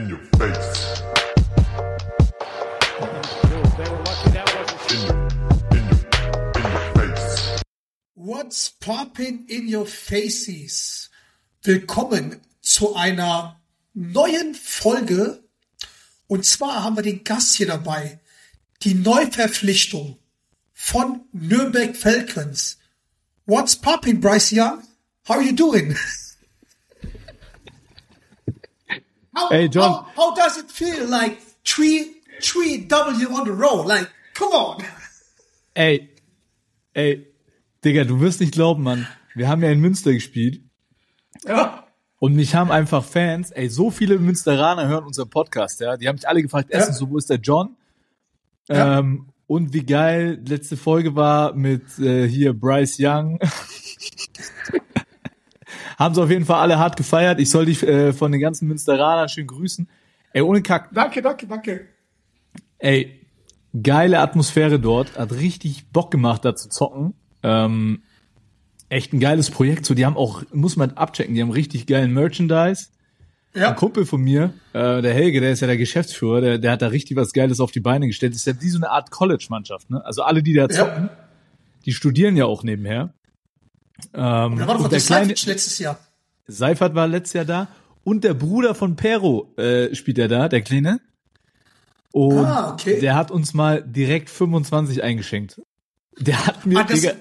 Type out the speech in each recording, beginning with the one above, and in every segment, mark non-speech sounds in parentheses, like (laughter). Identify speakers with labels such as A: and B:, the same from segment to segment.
A: in your face.
B: What's poppin' in your faces? Willkommen zu einer neuen Folge. Und zwar haben wir den Gast hier dabei. Die Neuverpflichtung von Nürnberg Falcons. What's poppin', Bryce Young? How are you doing? (laughs) How,
C: Hey, John.
B: How, how does it feel like three, three W on the roll? Like, come on.
C: Ey, ey, Digga, du wirst nicht glauben, Mann. Wir haben ja in Münster gespielt
B: Ja.
C: und mich haben einfach Fans, ey, so viele Münsteraner hören unseren Podcast, ja. Die haben mich alle gefragt, erstens so, wo ist der John?
B: Ja.
C: Ähm, und wie geil letzte Folge war mit äh, hier Bryce Young. (laughs) haben sie auf jeden Fall alle hart gefeiert. Ich soll dich äh, von den ganzen Münsteranern schön grüßen. Ey, ohne Kack,
B: Danke, danke, danke.
C: Ey, geile Atmosphäre dort, hat richtig Bock gemacht, da zu zocken. Ähm, echt ein geiles Projekt. So, die haben auch, muss man abchecken, die haben richtig geilen Merchandise.
B: Ja.
C: Ein Kumpel von mir, äh, der Helge, der ist ja der Geschäftsführer, der, der hat da richtig was Geiles auf die Beine gestellt. Das ist ja wie so eine Art College-Mannschaft, ne? Also alle, die da zocken,
B: Ja.
C: die studieren ja auch nebenher. Ähm,
B: Da war doch
C: der kleine
B: Leipzig letztes Jahr.
C: Seifert war letztes Jahr da und der Bruder von Pero äh, spielt er da, der Kleine. Und
B: Ah, okay.
C: der hat uns mal direkt 25 eingeschenkt. Der hat mir,
B: Ah, das,
C: Digga,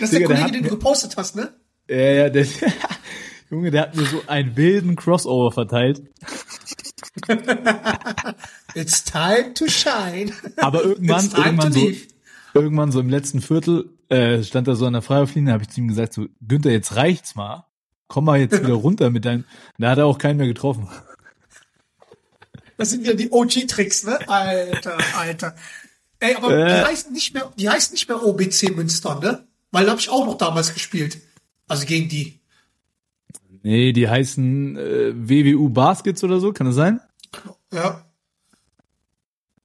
B: das ist der
C: Digga, der
B: Kollege,
C: hat
B: den du gepostet hast, ne?
C: ja, ja, der, (laughs) Junge, der hat mir so einen wilden Crossover verteilt. (laughs)
B: It's time to shine.
C: Aber irgendwann, irgendwann so,
B: leave.
C: Irgendwann so im letzten Viertel, äh, stand er so an der Freiwurflinie, habe ich zu ihm gesagt, so, Günther, jetzt reicht's mal. Komm mal jetzt wieder (laughs) runter mit deinem, da hat er auch keinen mehr getroffen.
B: Das sind wieder die OG-Tricks, ne? Alter, Alter. Ey, aber
C: Äh.
B: die heißen nicht mehr, die heißen nicht mehr OBC Münster, ne? Weil da habe ich auch noch damals gespielt. Also gegen die.
C: Nee, die heißen äh, WWU Baskets oder so, kann das sein?
B: Ja.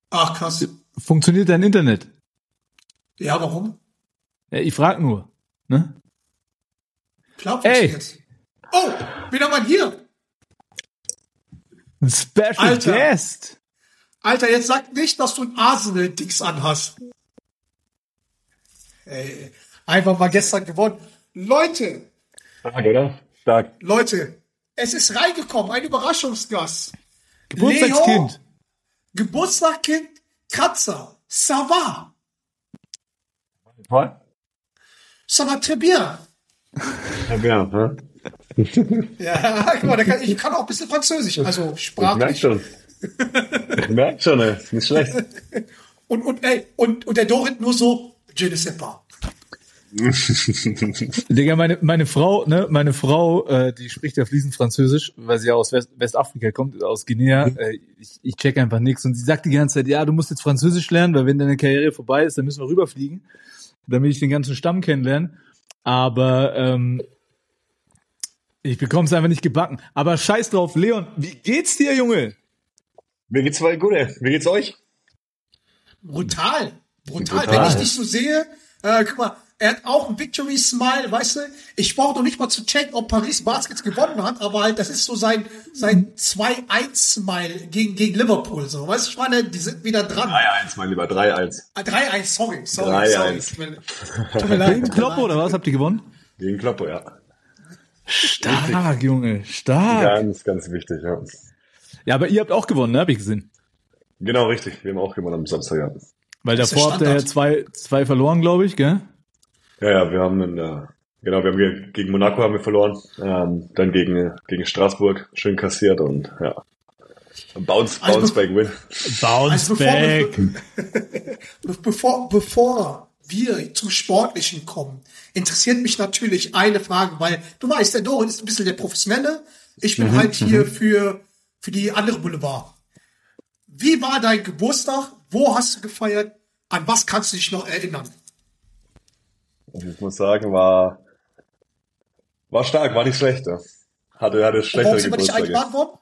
B: Ach, krass.
C: Funktioniert dein Internet?
B: Ja, warum?
C: Ja, ich frag nur. Ne?
B: Klar
C: Ey.
B: funktioniert's. Oh, wieder mal hier.
C: Ein Special
B: Alter.
C: Guest.
B: Alter, jetzt sag nicht, dass du ein Arsenal-Dix anhast. Ey, einfach mal gestern gewonnen. Leute,
D: Stark, oder? Stark.
B: Leute, es ist reingekommen, ein Überraschungsgast.
C: Geburtstagskind.
B: Leo, Geburtstagskind, Kratzer, ça
D: Toll.
B: ça va très bien.
D: Ja, ja, (laughs) hä?
B: Ja, guck mal, kann, ich kann auch ein bisschen Französisch, also
D: Ich merk
B: sprachlich.
D: schon. Ich merk schon, ey. Nicht schlecht. (laughs)
B: Und, und, ey, und, und der Dorit nur so, je ne sais pas. (laughs)
C: Digga, meine, meine Frau, ne, meine Frau, äh, die spricht ja fließend Französisch, weil sie ja aus West, Westafrika kommt, aus Guinea. Äh, ich, ich check einfach nichts und sie sagt die ganze Zeit, ja, du musst jetzt Französisch lernen, weil wenn deine Karriere vorbei ist, dann müssen wir rüberfliegen, damit ich den ganzen Stamm kennenlerne. Aber ähm, ich bekomme es einfach nicht gebacken. Aber scheiß drauf, Leon, wie geht's dir, Junge?
D: Mir geht's voll gut, ey. Wie geht's euch?
B: Brutal. Brutal.
D: Brutal.
B: Wenn ich dich so sehe, äh, guck mal, er hat auch ein Victory Smile, weißt du? Ich brauche noch nicht mal zu checken, ob Paris Baskets gewonnen hat, aber halt, das ist so sein, sein 2-1-Smile gegen, gegen Liverpool, so. Weißt du, ich meine, die sind wieder dran.
D: 3-1, mein Lieber. 3-1.
B: Ah, 3-1, sorry, sorry,
D: 3-1.
B: sorry. Tut mir, leid.
C: Gegen Kloppo oder was? Habt ihr gewonnen?
D: Gegen Kloppo, ja.
C: Stark, Junge, stark.
D: Ganz, ganz wichtig, ja.
C: Ja, aber ihr habt auch gewonnen, ne? Hab ich gesehen.
D: Genau, richtig. Wir haben auch gewonnen am Samstag, ja.
C: Weil davor
B: der
C: habt ihr ja zwei, zwei verloren, glaube ich, gell?
D: Ja, ja, wir haben in, äh, genau, wir haben ge- gegen Monaco haben wir verloren, ähm, dann gegen, gegen Straßburg schön kassiert und ja. Bounce,
B: Also-
D: bounce back win.
C: Bounce
B: Also bevor, be (laughs) bevor, bevor wir zum Sportlichen kommen, interessiert mich natürlich eine Frage, weil du weißt, der Dorin ist ein bisschen der Professionelle. Ich bin halt hier für, für die andere Boulevard. Wie war dein Geburtstag? Wo hast du gefeiert? An was kannst du dich noch erinnern?
D: Und ich muss sagen, war, war stark, war nicht schlecht. Hatte, hatte
B: Warum
D: schlechtere
B: sind wir nicht
D: Geburtstage.
B: eingeladen worden?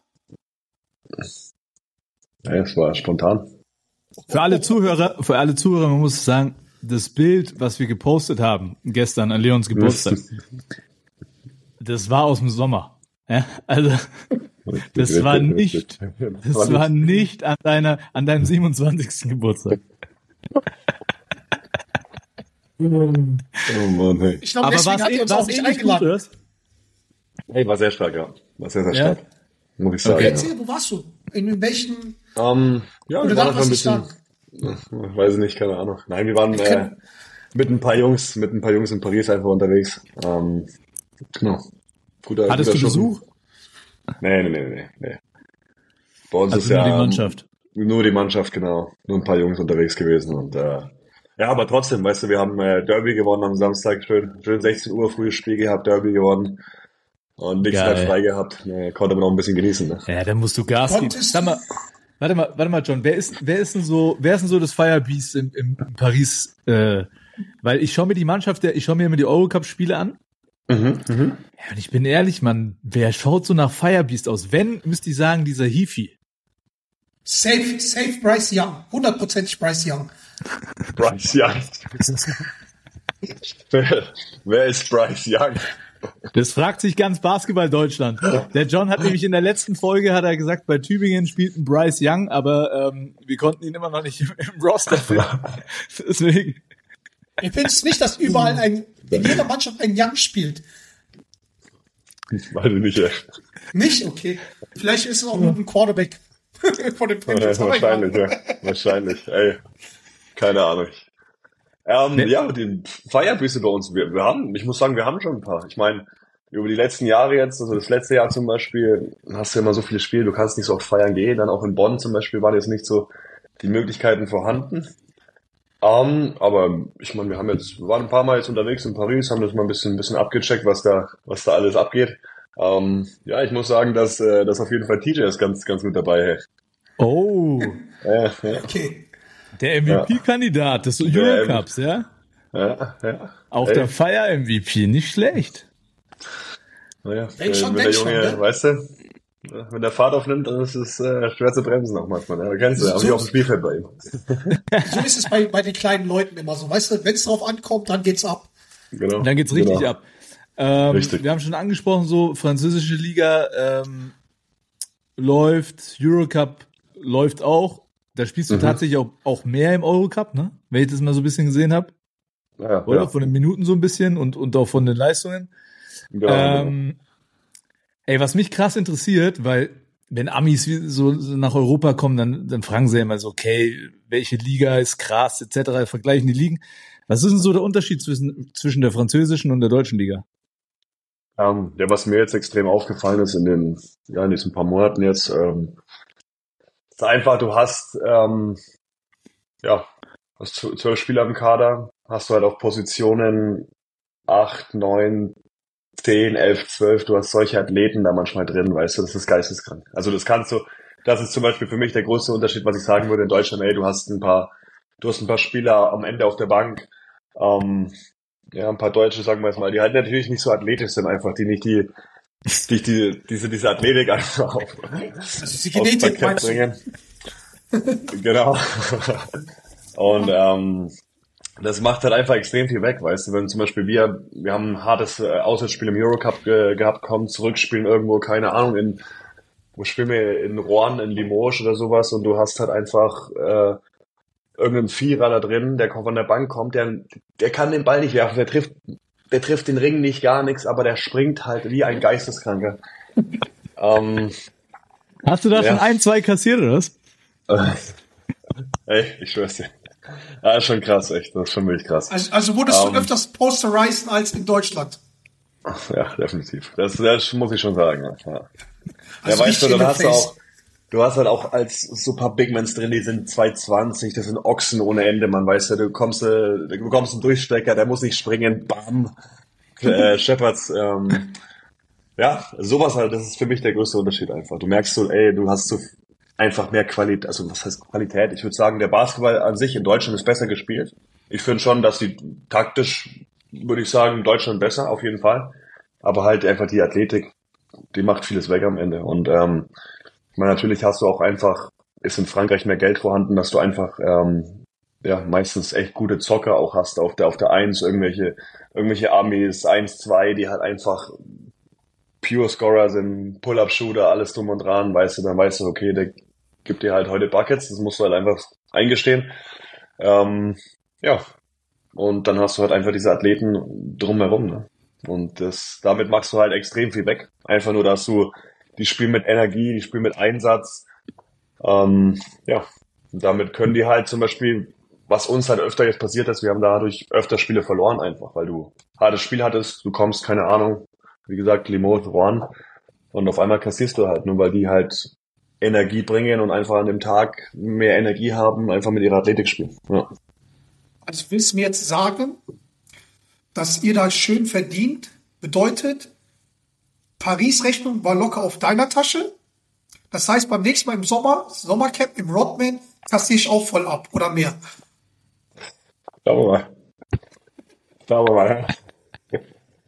D: Ja, es war spontan.
C: Für alle Zuhörer, für alle Zuhörer, man muss sagen, das Bild, was wir gepostet haben gestern an Leons Geburtstag, (laughs) das war aus dem Sommer. Ja, also Das war nicht, das war nicht an deiner, an deinem 27. Geburtstag. (laughs)
D: Oh Mann, hey.
B: Ich glaube,
C: Aber
B: deswegen hat
C: eh-
B: er uns auch nicht eingeladen.
D: Hey, war sehr stark, ja. War sehr, sehr
C: Ja?
D: stark. Muss ich sagen.
C: Okay.
D: Ja.
B: Erzähl, wo warst du? In welchen,
D: Ähm, ja, wir waren ein bisschen,
B: sagen?
D: weiß ich nicht, keine Ahnung. Nein, wir waren
B: Ich
D: äh, mit ein paar Jungs, mit ein paar Jungs in Paris einfach unterwegs. Ähm, genau. Guter,
C: Hattest
D: guter
C: du
D: Schuppen.
C: Besuch?
D: Nee, nee, nee, nee, nee. Bei uns
C: Also
D: ist
C: nur
D: ja
C: die
D: ähm,
C: Mannschaft.
D: Nur die Mannschaft, genau. Nur ein paar Jungs unterwegs gewesen und äh, ja, aber trotzdem, weißt du, wir haben äh, Derby gewonnen am Samstag, schön, schön 16 Uhr frühes Spiel gehabt, Derby gewonnen und nichts mehr frei gehabt. Nee, konnte man auch ein bisschen genießen. Ne?
C: Ja, dann musst du Gas geben. Sag mal, warte mal, warte mal, John, wer ist, wer ist denn so, wer ist denn so das Firebeast im, im, in Paris? Äh, weil ich schaue mir die Mannschaft, der, ich schaue mir immer die Eurocup-Spiele an.
D: Mhm, mhm.
C: Ja, und ich bin ehrlich, Mann, wer schaut so nach Firebeast aus? Wenn, müsste ich sagen, dieser Hifi.
B: Safe, safe Bryce Young. Hundertprozentig Bryce Young.
D: Bryce Young. wer, wer ist Bryce Young?
C: Das fragt sich ganz Basketball Deutschland. Der John hat nämlich in der letzten Folge hat er gesagt, bei Tübingen spielt ein Bryce Young, aber ähm, wir konnten ihn immer noch nicht im, im Roster finden. Deswegen.
B: Ich finde es nicht, dass überall ein, in jeder Mannschaft ein Young spielt.
D: Weiß ich nicht, ey.
B: Nicht? Okay. Vielleicht ist es auch nur ein Quarterback (laughs) von den Patriots.
D: Ja, wahrscheinlich, ja. Wahrscheinlich, ey. Keine Ahnung. Ähm,
C: Nee.
D: Ja, die Firebüsse bei uns, wir, wir haben, ich muss sagen, wir haben schon ein paar. Ich meine, über die letzten Jahre jetzt, also das letzte Jahr zum Beispiel, hast du immer so viele Spiele, du kannst nicht so oft feiern gehen. Dann auch in Bonn zum Beispiel waren jetzt nicht so die Möglichkeiten vorhanden. Ähm, aber ich meine, wir haben jetzt, wir waren ein paar Mal jetzt unterwegs in Paris, haben das mal ein bisschen, ein bisschen abgecheckt, was da, was da alles abgeht. Ähm, ja, ich muss sagen, dass, äh, dass auf jeden Fall TJ ist ganz, ganz gut dabei.
C: Oh,
D: Äh, ja.
B: Okay.
C: Der MVP-Kandidat des Eurocups, ja?
D: Ja, ja.
C: Auch
D: Ey.
C: der Fire-MVP, nicht schlecht.
D: Naja,
B: Denk schon,
D: wenn der
B: denk
D: Junge,
B: schon, ne?
D: weißt du, wenn der Fahrt aufnimmt, dann ist es äh, schwer zu bremsen auch manchmal. Ne? Kennst du,
B: So-
D: ich auf dem Spielfeld bei ihm.
B: So ist es bei, bei den kleinen Leuten immer so. Weißt du, wenn es drauf ankommt, dann geht's ab.
D: Genau.
C: Und dann geht's richtig
D: genau.
C: ab. Ähm,
D: Richtig.
C: Wir haben schon angesprochen, so französische Liga ähm, läuft, Eurocup läuft auch. Da spielst du
D: Mhm.
C: tatsächlich auch, auch mehr im Eurocup, ne? Wenn ich das mal so ein bisschen gesehen habe.
D: Ja,
C: Oder?
D: ja,
C: Von den Minuten so ein bisschen und, und auch von den Leistungen.
D: genau,
C: ähm, ey, was mich krass interessiert, weil wenn Amis so, nach Europa kommen, dann, dann fragen sie ja immer so, okay, welche Liga ist krass, etc., vergleichen die Ligen. Was ist denn so der Unterschied zwischen, zwischen der französischen und der deutschen Liga?
D: Ähm, ja, was mir jetzt extrem aufgefallen ist in den, ja, in diesen paar Monaten jetzt, ähm, ist einfach, du hast, ähm, ja, hast zw- zwölf Spieler im Kader, hast du halt auf Positionen acht, neun, zehn, elf, zwölf, du hast solche Athleten da manchmal drin, weißt du, das ist geisteskrank. Also das kannst du, das ist zum Beispiel für mich der größte Unterschied, was ich sagen würde in Deutschland, ey, du hast ein paar, du hast ein paar Spieler am Ende auf der Bank, ähm, ja, ein paar Deutsche, sagen wir jetzt mal, die halt natürlich nicht so athletisch sind einfach, die nicht die, (laughs) die, die diese, diese Athletik einfach auf,
B: die
D: aufs
B: Genetik,
D: bringen. genau. Und ähm, das macht halt einfach extrem viel weg, weißt du, wenn zum Beispiel wir, wir haben ein hartes äh, Auswärtsspiel im Eurocup ge gehabt, kommen zurück, spielen irgendwo, keine Ahnung, in, wo spielen wir, in Rouen, in Limoges oder sowas und du hast halt einfach äh, irgendeinen Vierer da drin, der von der Bank kommt, der, der kann den Ball nicht werfen, der trifft, der trifft den Ring nicht, gar nichts, aber der springt halt wie ein Geisteskranker. (laughs) ähm,
C: Hast du da
D: Ja.
C: schon ein, zwei kassiert oder was? (laughs)
D: Ey, ich schwör's dir. Ah, ist schon krass, echt. Das ist schon wirklich krass.
B: Also, also wurdest
D: Ähm.
B: du öfters posterisen als in Deutschland.
D: Ja, definitiv. Das, das muss ich schon sagen. Ja, ja.
B: Also
D: ja weißt du, dann hast du auch, du hast halt auch als so paar Big Mans drin, die sind 220, das sind Ochsen ohne Ende, man weiß ja, du kommst, äh, du bekommst einen Durchstecker, der muss nicht springen, bam. (laughs) Äh, Shepherds, ähm, ja, sowas halt, das ist für mich der größte Unterschied einfach. Du merkst so, ey, du hast so einfach mehr Qualität, also was heißt Qualität? Ich würde sagen, der Basketball an sich in Deutschland ist besser gespielt. Ich finde schon, dass die taktisch, würde ich sagen, in Deutschland besser, auf jeden Fall. Aber halt einfach die Athletik, die macht vieles weg am Ende. Und ähm, meine, natürlich hast du auch einfach, ist in Frankreich mehr Geld vorhanden, dass du einfach ähm, ja meistens echt gute Zocker auch hast auf der auf der Eins, irgendwelche, irgendwelche Armees, eins, zwei, die halt einfach Pure Scorer sind, Pull-Up-Shooter, alles drum und dran, weißt du, dann weißt du, okay, der gibt dir halt heute Buckets, das musst du halt einfach eingestehen. Ähm, ja, und dann hast du halt einfach diese Athleten drumherum. Ne? Und das, damit machst du halt extrem viel weg. Einfach nur, dass du die spielen mit Energie, die spielen mit Einsatz. Ähm, ja, und damit können die halt zum Beispiel, was uns halt öfter jetzt passiert ist, wir haben dadurch öfter Spiele verloren einfach, weil du hartes Spiel hattest, du kommst, keine Ahnung, wie gesagt, Limoges, Rouen, und auf einmal kassierst du halt, nur weil die halt Energie bringen und einfach an dem Tag mehr Energie haben, einfach mit ihrer Athletik spielen. Ja.
B: Also willst du mir jetzt sagen, dass ihr da schön verdient, bedeutet, Paris-Rechnung war locker auf deiner Tasche. Das heißt, beim nächsten Mal im Sommer, Sommercamp im Rodman, kassiere ich auch voll ab oder mehr.
D: Schauen wir mal. Schauen wir mal.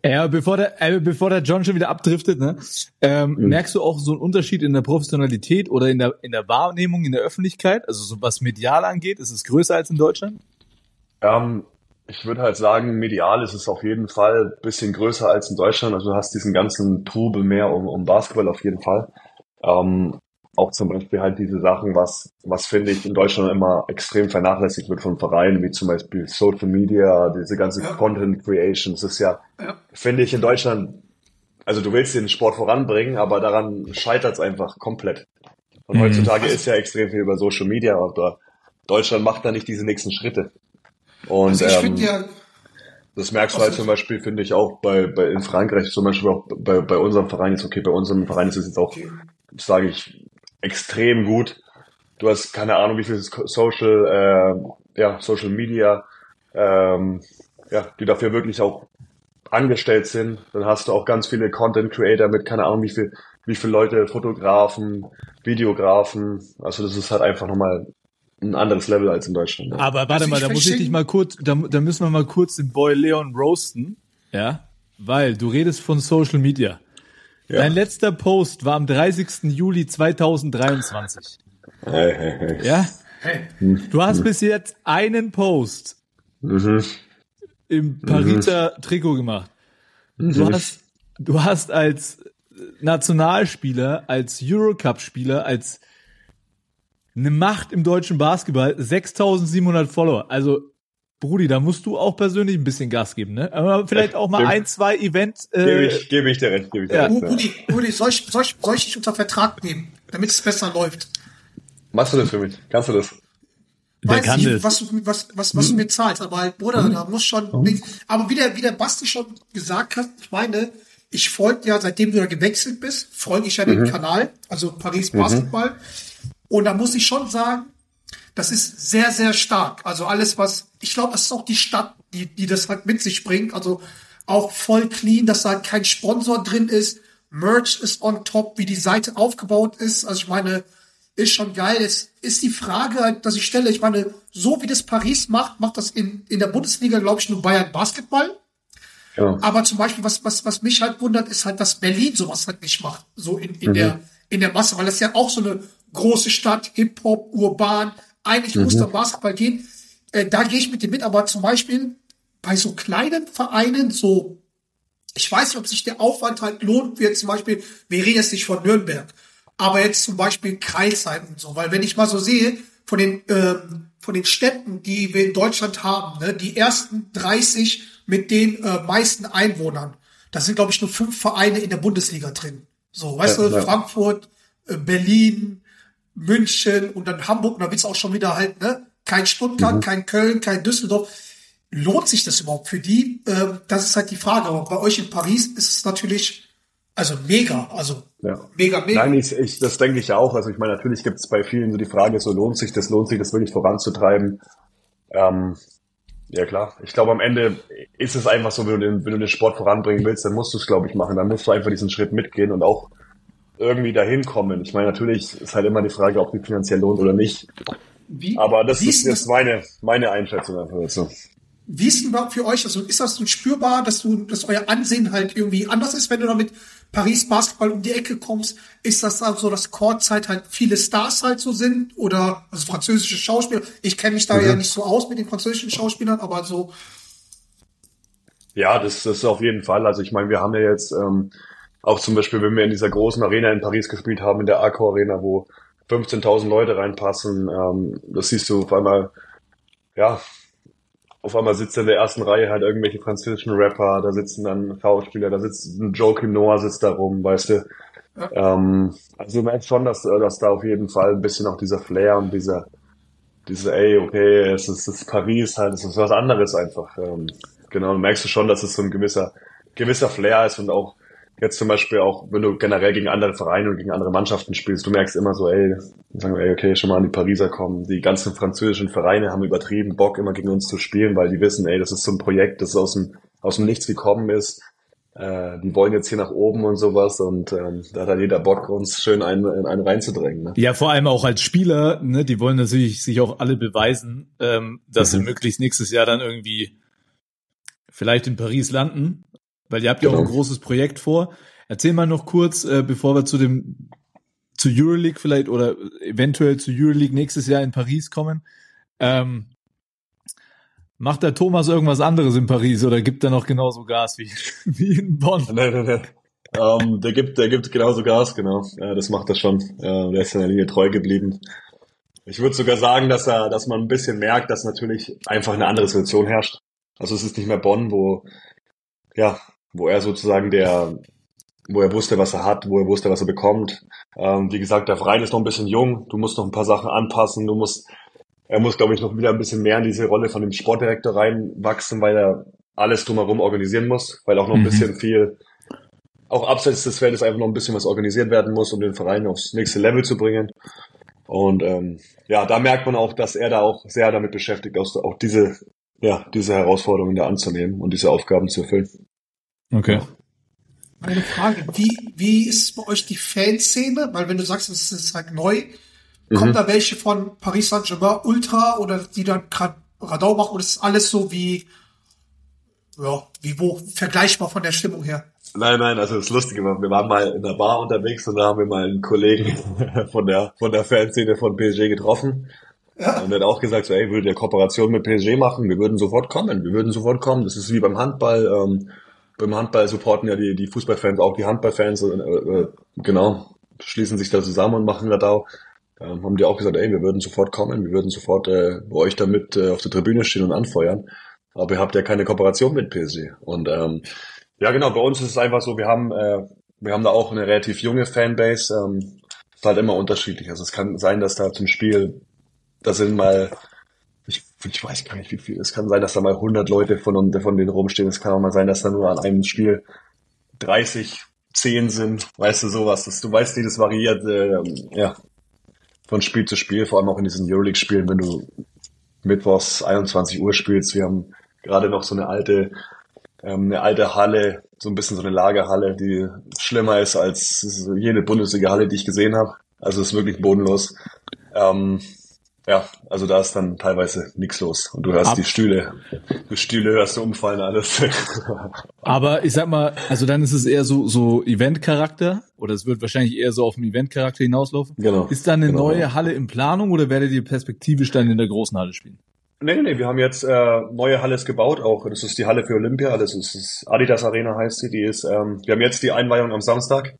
C: Ja, bevor der, äh, bevor der John schon wieder abdriftet, ne, ähm,
D: Mhm.
C: merkst du auch so einen Unterschied in der Professionalität oder in der, in der Wahrnehmung in der Öffentlichkeit? Also so was medial angeht, ist es größer als in Deutschland?
D: Ähm, ich würde halt sagen, medial ist es auf jeden Fall ein bisschen größer als in Deutschland. Also du hast diesen ganzen Trubel mehr um, um Basketball auf jeden Fall. Ähm, auch zum Beispiel halt diese Sachen, was, was finde ich in Deutschland immer extrem vernachlässigt wird von Vereinen, wie zum Beispiel Social Media, diese ganze
B: Ja.
D: Content Creation. Das ist ja,
B: Ja.
D: finde ich in Deutschland, also du willst den Sport voranbringen, aber daran scheitert es einfach komplett. Und
C: Mhm.
D: heutzutage ist ja extrem viel über Social Media, aber Deutschland macht da nicht diese nächsten Schritte. Und
B: Also ich
D: ähm,
B: finde ja,
D: das merkst du halt zum Beispiel, finde ich auch bei, bei in Frankreich, zum Beispiel auch bei, bei unserem Verein ist okay, bei unserem Verein ist es jetzt auch, sage ich, extrem gut. Du hast keine Ahnung, wie viel Social, äh, ja, Social Media, ähm, ja, die dafür wirklich auch angestellt sind. Dann hast du auch ganz viele Content Creator mit keine Ahnung, wie viel, wie viele Leute, Fotografen, Videografen. Also das ist halt einfach nochmal ein anderes Level als in Deutschland. Ja.
C: Aber warte
B: Also
C: mal, da muss ich dich mal kurz, da, da müssen wir mal kurz den Boy Leon roasten, ja, weil du redest von Social Media. Dein letzter Post war am 30. Juli 2023.
D: Hey, hey, hey.
C: Ja? Du hast bis jetzt einen Post
D: Mhm.
C: im Pariser Trikot gemacht. Du hast, du hast als Nationalspieler, als Eurocup-Spieler, als eine Macht im deutschen Basketball 6700 Follower. Also, Brudi, da musst du auch persönlich ein bisschen Gas geben, ne? Aber vielleicht auch mal
D: Gebe-
C: ein, zwei Events.
D: Gebe
C: Äh,
D: ich, gebe ich dir recht, gebe ich dir
C: Ja.
D: recht.
B: Oh,
D: Ja.
B: Rudi, Rudi, soll ich, soll, ich, soll ich dich unter Vertrag nehmen, damit es besser läuft?
D: Machst du das für mich? Kannst du das?
C: der
B: Weiß
C: kann
B: nicht,
C: das. Hm.
B: was, du- was, was, was du mir zahlst, aber halt, Bruder, da muss schon nichts. Aber wie der, wie der Basti schon gesagt hat, ich meine, ich folge ja, seitdem du da gewechselt bist, folge ich ja
C: Mhm.
B: den Kanal, also Paris Basketball. Und da muss ich schon sagen, das ist sehr, sehr stark. Also alles, was, ich glaube, das ist auch die Stadt, die, die das halt mit sich bringt. Also auch voll clean, dass da halt kein Sponsor drin ist. Merch ist on top, wie die Seite aufgebaut ist. Also ich meine, ist schon geil. Es ist die Frage, halt, dass ich stelle, ich meine, so wie das Paris macht, macht das in, in der Bundesliga, glaube ich, nur Bayern Basketball.
D: Ja.
B: Aber zum Beispiel, was, was, was mich halt wundert, ist halt, dass Berlin sowas halt nicht macht. So in, in der, in der Masse, weil das ja auch so eine große Stadt, Hip-Hop, urban. Eigentlich muss da Basketball gehen. Äh, da gehe ich mit dir mit, aber zum Beispiel bei so kleinen Vereinen, so, ich weiß nicht, ob sich der Aufwand halt lohnt, wie jetzt zum Beispiel, wir reden jetzt nicht von Nürnberg, aber jetzt zum Beispiel Kreisheim und so, weil wenn ich mal so sehe, von den, ähm, von den Städten, die wir in Deutschland haben, ne, die ersten 30 mit den äh, meisten Einwohnern, da sind, glaube ich, nur fünf Vereine in der Bundesliga drin. So, weißt
D: Ja,
B: du,
D: ja.
B: Frankfurt, äh, Berlin, München und dann Hamburg, und da wird's auch schon wieder halt, ne? Kein Stuttgart, kein Köln, kein Düsseldorf. Lohnt sich das überhaupt für die? Ähm, das ist halt die Frage. Aber bei euch in Paris ist es natürlich, also mega, also
D: Ja.
B: mega, mega.
D: Nein, ich, ich, das denke ich auch. Also ich meine, natürlich gibt es bei vielen so die Frage, so lohnt sich das, lohnt sich das wirklich voranzutreiben? Ähm, ja klar. Ich glaube, am Ende ist es einfach so, wenn du, den, wenn du den Sport voranbringen willst, dann musst du es, glaube ich, machen. Dann musst du einfach diesen Schritt mitgehen und auch irgendwie dahin kommen. Ich meine, natürlich ist halt immer die Frage, ob die finanziell lohnt oder nicht.
B: Wie,
D: Aber das ist jetzt meine, meine Einschätzung einfach dazu.
B: Wie ist denn überhaupt für euch, also ist das so spürbar, dass du, dass euer Ansehen halt irgendwie anders ist, wenn du da mit Paris Basketball um die Ecke kommst? Ist das so, dass Courtzeit halt viele Stars halt so sind? Oder, also französische Schauspieler? Ich kenne mich da ja nicht so aus mit den französischen Schauspielern, aber so,
D: Ja, das, das ist auf jeden Fall. Also ich meine, wir haben ja jetzt ähm, auch zum Beispiel, wenn wir in dieser großen Arena in Paris gespielt haben, in der Accor Arena, wo 15.000 Leute reinpassen, ähm, das siehst du auf einmal, ja, auf einmal sitzt in der ersten Reihe halt irgendwelche französischen Rapper, da sitzen dann Schauspieler, da sitzt ein Joakim Noah sitzt da rum, weißt du. Ähm, also du merkst schon, dass, äh, dass da auf jeden Fall ein bisschen auch dieser Flair und dieser, diese, ey, okay, es ist, es ist Paris halt, es ist was anderes einfach. Ähm, genau, du merkst du schon, dass es so ein gewisser, gewisser Flair ist und auch jetzt zum Beispiel auch, wenn du generell gegen andere Vereine und gegen andere Mannschaften spielst, du merkst immer so, ey, sagen wir, ey, okay, schon mal an die Pariser kommen. Die ganzen französischen Vereine haben übertrieben Bock, immer gegen uns zu spielen, weil die wissen, ey, das ist so ein Projekt, das aus dem, aus dem Nichts gekommen ist. Äh, die wollen jetzt hier nach oben und sowas und ähm, da hat dann jeder Bock, uns schön einen, in einen reinzudrängen. Ne?
C: Ja, vor allem auch als Spieler, ne, die wollen natürlich sich auch alle beweisen, ähm, dass
D: Mhm.
C: sie möglichst nächstes Jahr dann irgendwie vielleicht in Paris landen, weil ihr habt ja auch ein
D: Genau.
C: großes Projekt vor. Erzähl mal noch kurz, äh, bevor wir zu dem zu Euroleague vielleicht oder eventuell zu Euroleague nächstes Jahr in Paris kommen. Ähm, macht der Thomas irgendwas anderes in Paris oder gibt er noch genauso Gas wie, (laughs) wie in Bonn?
D: Nein, nein, nein. Ähm, der gibt, der gibt genauso Gas, genau. Ja, das macht er schon. Äh, der ist seiner Linie treu geblieben. Ich würde sogar sagen, dass er, dass man ein bisschen merkt, dass natürlich einfach eine andere Situation herrscht. Also es ist nicht mehr Bonn, wo, ja, wo er sozusagen der, wo er wusste, was er hat, wo er wusste, was er bekommt. Ähm, wie gesagt, der Verein ist noch ein bisschen jung. Du musst noch ein paar Sachen anpassen. Du musst, er muss, glaube ich, noch wieder ein bisschen mehr in diese Rolle von dem Sportdirektor reinwachsen, weil er alles drumherum organisieren muss, weil auch noch ein
C: Mhm.
D: bisschen viel, auch abseits des Feldes einfach noch ein bisschen was organisiert werden muss, um den Verein aufs nächste Level zu bringen. Und ähm, ja, da merkt man auch, dass er da auch sehr damit beschäftigt auch diese, ja, diese Herausforderungen da anzunehmen und diese Aufgaben zu erfüllen.
C: Okay.
B: Eine Frage, wie, wie ist bei euch die Fanszene? Weil wenn du sagst, es ist halt neu, kommen da welche von Paris Saint-Germain Ultra oder die dann gerade Radau machen oder ist alles so wie, ja, wie wo, vergleichbar von der Stimmung her?
D: Nein, nein, also das Lustige war, wir waren mal in der Bar unterwegs und da haben wir mal einen Kollegen (laughs) von der, von der Fanszene von PSG getroffen. Und er hat auch gesagt, so, ey, würde der Kooperation mit PSG machen, wir würden sofort kommen, wir würden sofort kommen. Das ist wie beim Handball, ähm, beim Handball supporten ja die, die Fußballfans auch die Handballfans, äh, äh, genau, schließen sich da zusammen und machen Radau. Ähm, haben die auch gesagt, ey, wir würden sofort kommen, wir würden sofort äh, bei euch damit äh, auf der Tribüne stehen und anfeuern. Aber ihr habt ja keine Kooperation mit PSG. Und ähm, ja, genau, bei uns ist es einfach so, wir haben, äh, wir haben da auch eine relativ junge Fanbase. Ähm, ist halt immer unterschiedlich. Also es kann sein, dass da zum Spiel, da sind mal, ich, weiß gar nicht wie viel, es kann sein, dass da mal 100 Leute von, von denen rumstehen. Es kann auch mal sein, dass da nur an einem Spiel 30, 10 sind. Weißt du, sowas. Das, du weißt, wie das variiert, äh, ja, von Spiel zu Spiel, vor allem auch in diesen Euroleague-Spielen, wenn du mittwochs 21 Uhr spielst. Wir haben gerade noch so eine alte ähm, eine alte Halle, so ein bisschen so eine Lagerhalle, die schlimmer ist als jede Bundesliga-Halle, die ich gesehen habe. Also es ist wirklich bodenlos. Ähm, ja, also da ist dann teilweise nichts los. Und du hörst
C: Ab-
D: die Stühle, die Stühle hörst du umfallen, alles. (laughs)
C: Aber ich sag mal, also dann ist es eher so, so Event-Charakter oder es wird wahrscheinlich eher so auf den Event-Charakter hinauslaufen.
D: Genau.
C: Ist da eine
D: Genau,
C: neue. Halle in Planung oder werdet ihr perspektivisch dann in der großen Halle spielen?
D: Nee, nee, wir haben jetzt äh, neue Halle ist gebaut, auch das ist die Halle für Olympia, das ist das Adidas Arena heißt sie, die ist, ähm, wir haben jetzt die Einweihung am Samstag.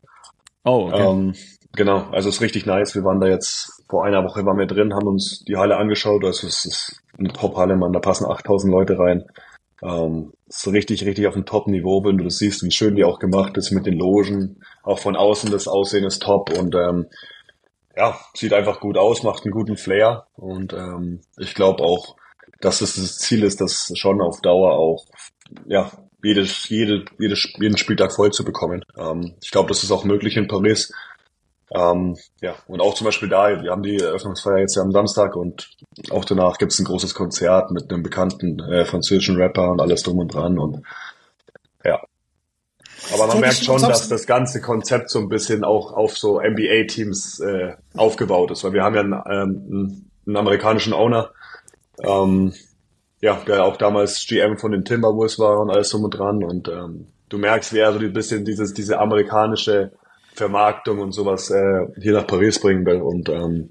C: Oh, okay.
D: Ähm, genau, also ist richtig nice. Wir waren da jetzt vor einer Woche waren wir drin, haben uns die Halle angeschaut. Also es ist eine Top-Halle, man. Da passen 8000 Leute rein. Ähm, ist richtig, richtig auf dem Top-Niveau, wenn du das siehst, wie schön die auch gemacht ist mit den Logen. Auch von außen das Aussehen ist top und ähm, ja, sieht einfach gut aus, macht einen guten Flair und ähm, ich glaube auch, dass es das Ziel ist, das schon auf Dauer auch ja jedes, jede, jedes, jeden Spieltag voll zu bekommen. Ähm, ich glaube, das ist auch möglich in Paris. Ähm, ja, und auch zum Beispiel da, wir haben die Eröffnungsfeier jetzt ja am Samstag und auch danach gibt's ein großes Konzert mit einem bekannten äh, französischen Rapper und alles drum und dran und ja. Aber man
B: Soll
D: merkt schon, dass das ganze Konzept so ein bisschen auch auf so NBA-Teams äh, aufgebaut ist, weil wir haben ja einen, ähm, einen amerikanischen Owner, ähm, ja, der auch damals GM von den Timberwolves war und alles drum und dran und ähm, du merkst, wie er so ein bisschen dieses, diese amerikanische Vermarktung und sowas äh, hier nach Paris bringen will und ähm,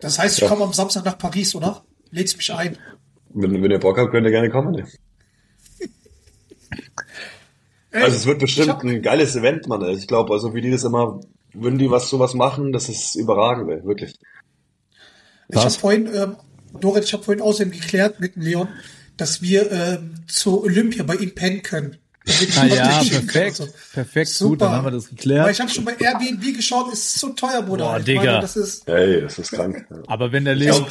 B: Das heißt, ich
D: Ja.
B: komme am Samstag nach Paris, oder? Lädst mich ein.
D: wenn, wenn ihr Bock habt, könnt ihr gerne kommen.
B: Ey,
D: Also es wird bestimmt
B: hab-
D: ein geiles Event, Mann. Ich glaube, also wie die das immer, würden die was sowas machen, das ist überragend, ey, wirklich.
B: Ich habe vorhin, ähm, Dorit, ich habe vorhin außerdem geklärt mit Leon, dass wir ähm, zur Olympia bei ihm pennen können.
C: Ah ja, perfekt, perfekt,
B: Super.
C: gut, dann haben wir das
B: Weil
C: geklärt.
B: ich habe schon bei Airbnb geschaut, ist so teuer, Bruder.
C: Boah,
B: ich
C: Digga.
B: Meine, das ist,
D: Ey, das ist krank.
C: Aber wenn der Leon,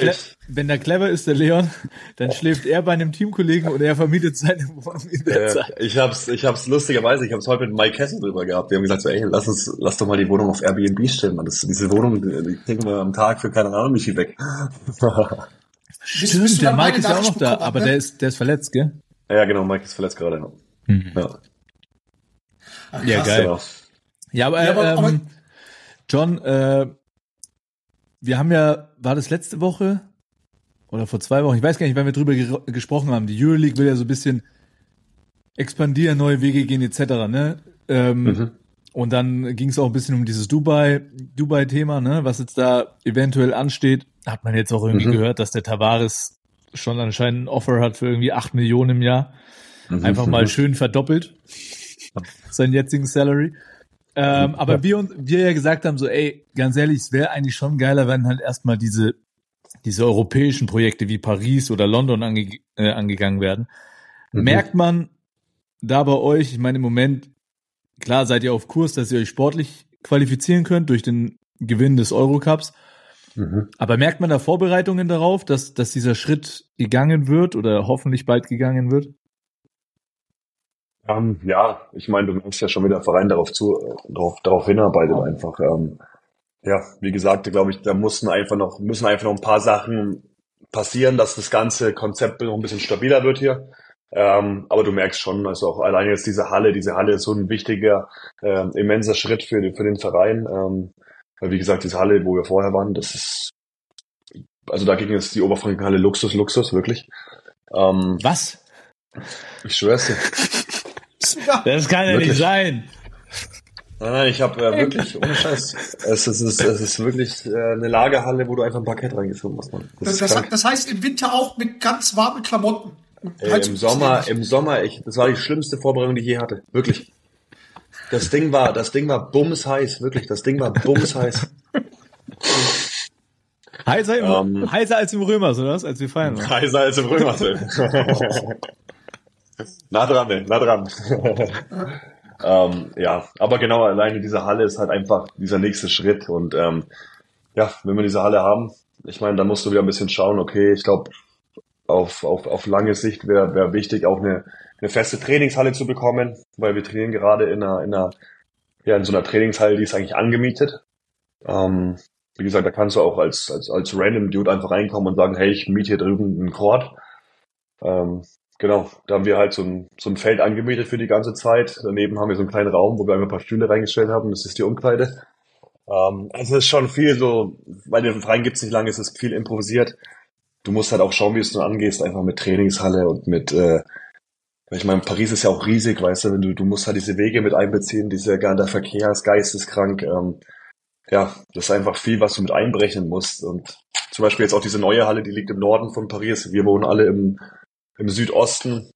C: wenn der clever ist, der Leon, dann schläft er bei einem Teamkollegen und er vermietet seine Wohnung in der
D: Äh,
C: Zeit.
D: ich hab's, ich hab's lustigerweise, ich hab's heute mit Mike Kessel drüber gehabt. Wir haben gesagt so, ey, lass uns, lass doch mal die Wohnung auf Airbnb stellen, Mann. Das, diese Wohnung, die, kriegen wir am Tag für keine Ahnung wie viel weg. (laughs)
C: Stimmt, der Mike ist ja auch noch da,
B: bekommen
C: aber
B: hast,
C: der
B: ne?
C: ist, der ist verletzt, gell?
D: ja, genau, Mike ist verletzt gerade. Ja. Ja,
B: Ach,
C: Ja,
B: krass.
C: geil.
D: genau.
C: Ja, aber,
B: Ja, aber-
C: ähm,
B: aber-
C: John, äh, wir haben ja, war das letzte Woche oder vor zwei Wochen, ich weiß gar nicht, wann wir drüber ger- gesprochen haben. Die Euroleague will ja so ein bisschen expandieren, neue Wege gehen etc. Ne? Ähm,
D: Mhm.
C: Und dann ging es auch ein bisschen um dieses Dubai, Dubai-Thema, ne, was jetzt da eventuell ansteht. Hat man jetzt auch irgendwie
D: Mhm.
C: gehört, dass der Tavares schon anscheinend ein Offer hat für irgendwie acht Millionen im Jahr.
D: Mhm.
C: Einfach mal schön verdoppelt. Seinen jetzigen Salary. Ähm, aber wir, uns- wir ja gesagt haben, so, ey, ganz ehrlich, es wäre eigentlich schon geiler, wenn halt erstmal diese, diese europäischen Projekte wie Paris oder London ange, äh, angegangen werden.
D: Mhm.
C: Merkt man da bei euch, ich meine, im Moment, klar seid ihr auf Kurs, dass ihr euch sportlich qualifizieren könnt durch den Gewinn des Eurocups.
D: Mhm.
C: Aber merkt man da Vorbereitungen darauf, dass, dass dieser Schritt gegangen wird oder hoffentlich bald gegangen wird?
D: Ähm, ja, ich meine, du merkst ja schon, wie der Verein darauf zu, äh, darauf, darauf hinarbeitet einfach. Ähm, ja, wie gesagt, glaube ich, da mussten einfach noch, müssen einfach noch ein paar Sachen passieren, dass das ganze Konzept noch ein bisschen stabiler wird hier. Ähm, aber du merkst schon, also auch alleine jetzt diese Halle, diese Halle ist so ein wichtiger, ähm, immenser Schritt für, den- für den Verein. Ähm, weil wie gesagt, diese Halle, wo wir vorher waren, das ist, also dagegen ist die Oberfrankenhalle Luxus, Luxus, wirklich. Ähm,
C: Was?
D: ich schwör's dir. (laughs)
C: Das kann ja
D: Wirklich?
C: nicht sein.
D: Nein, nein, ich habe äh, wirklich, ohne Scheiß. Es, ist- es, ist, es ist wirklich äh, eine Lagerhalle, wo du einfach ein Parkett reingeschoben hast. Mann. Das
B: das, das, das heißt im Winter auch mit ganz warmen Klamotten.
D: Ey,
B: halt
D: Im
B: so-
D: Sommer, im Sommer, ich, das war die schlimmste Vorbereitung, die ich je hatte. Wirklich. Das Ding war, das Ding war bumsheiß, wirklich. Das Ding war bumsheiß. (laughs)
C: Heißer, im,
D: Ähm.
C: heißer als im Römers, oder was? Als wir feiern. waren.
D: Heißer als im Römersfeld. (laughs) nah dran, nah dran. (laughs) ähm, ja, aber genau, alleine diese Halle ist halt einfach dieser nächste Schritt. Und ähm, ja, wenn wir diese Halle haben, ich meine, dann musst du wieder ein bisschen schauen, okay, ich glaube, auf, auf, auf lange Sicht wäre wär wichtig, auch eine, eine feste Trainingshalle zu bekommen, weil wir trainieren gerade in einer, in einer, ja, in so einer Trainingshalle, die ist eigentlich angemietet. Ähm, wie gesagt, da kannst du auch als, als, als random Dude einfach reinkommen und sagen, hey, ich miete hier drüben einen Court. Ähm, genau, da haben wir halt so ein, so ein Feld angemietet für die ganze Zeit. Daneben haben wir so einen kleinen Raum, wo wir einfach ein paar Stühle reingestellt haben. Das ist die Umkleide. Ähm, also es ist schon viel so, weil den Verein gibt's nicht lange, es ist viel improvisiert. Du musst halt auch schauen, wie es du angehst, einfach mit Trainingshalle und mit, äh, ich meine, Paris ist ja auch riesig, weißt du, wenn du, du musst halt diese Wege mit einbeziehen, dieser der Verkehr ist geisteskrank. Ähm, ja, das ist einfach viel, was du mit einberechnen musst. Und zum Beispiel jetzt auch diese neue Halle, die liegt im Norden von Paris. Wir wohnen alle im, im Südosten.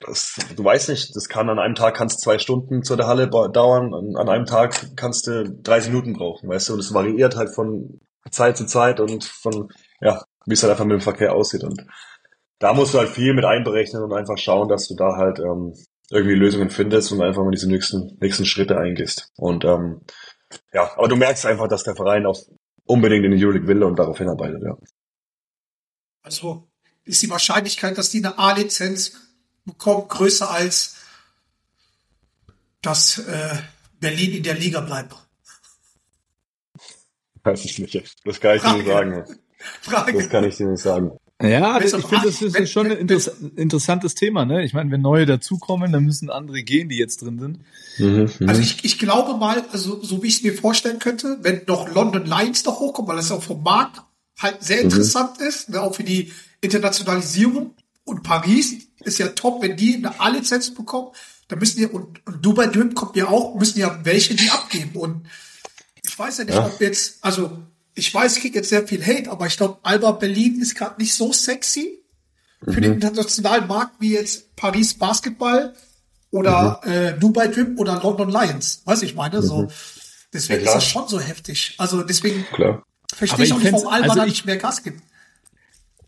D: Das, du weißt nicht, das kann an einem Tag kannst zwei Stunden zu der Halle dauern, an, an einem Tag kannst du 30 Minuten brauchen, weißt du, und es variiert halt von Zeit zu Zeit und von, ja, wie es halt einfach mit dem Verkehr aussieht. Und da musst du halt viel mit einberechnen und einfach schauen, dass du da halt ähm, irgendwie Lösungen findest und einfach mal diese nächsten, nächsten Schritte eingehst. Und ähm, ja, aber du merkst einfach, dass der Verein auch unbedingt in die Euroleague will und darauf hinarbeitet, ja.
B: Also ist die Wahrscheinlichkeit, dass die eine A-Lizenz bekommen, größer als dass äh, Berlin in der Liga bleibt.
D: Weiß ich nicht. Das kann ich dir nicht sagen.
B: Frage.
D: Das kann ich dir nicht sagen.
C: Ja, ich finde, das ist
B: wenn-
C: schon ein interessantes Thema, ne? Ich meine, wenn neue dazukommen, dann müssen andere gehen, die jetzt drin sind.
D: Mhm,
B: Also ich, ich glaube mal, also so wie ich es mir vorstellen könnte, wenn noch London Lions noch hochkommt, weil das auch vom Markt halt sehr interessant ist, ne, auch für die Internationalisierung. Und Paris ist ja top, wenn die eine A-Lizenz bekommen, dann müssen die, und, und Dubai Dream kommt ja auch, müssen ja welche die abgeben. Und ich weiß ja nicht,
D: Ja.
B: ob jetzt, also ich weiß, ich krieg jetzt sehr viel Hate, aber ich glaube, Alba Berlin ist gerade nicht so sexy für den internationalen Markt wie jetzt Paris Basketball. oder äh, Dubai Trip oder London Lions. Weiß ich meine, so. Deswegen
D: Ja,
B: ist das schon so heftig. Also deswegen
D: Klar.
B: verstehe
C: Aber
B: ich auch nicht, warum Alba
C: also
B: da
C: ich-
B: nicht mehr Gas gibt.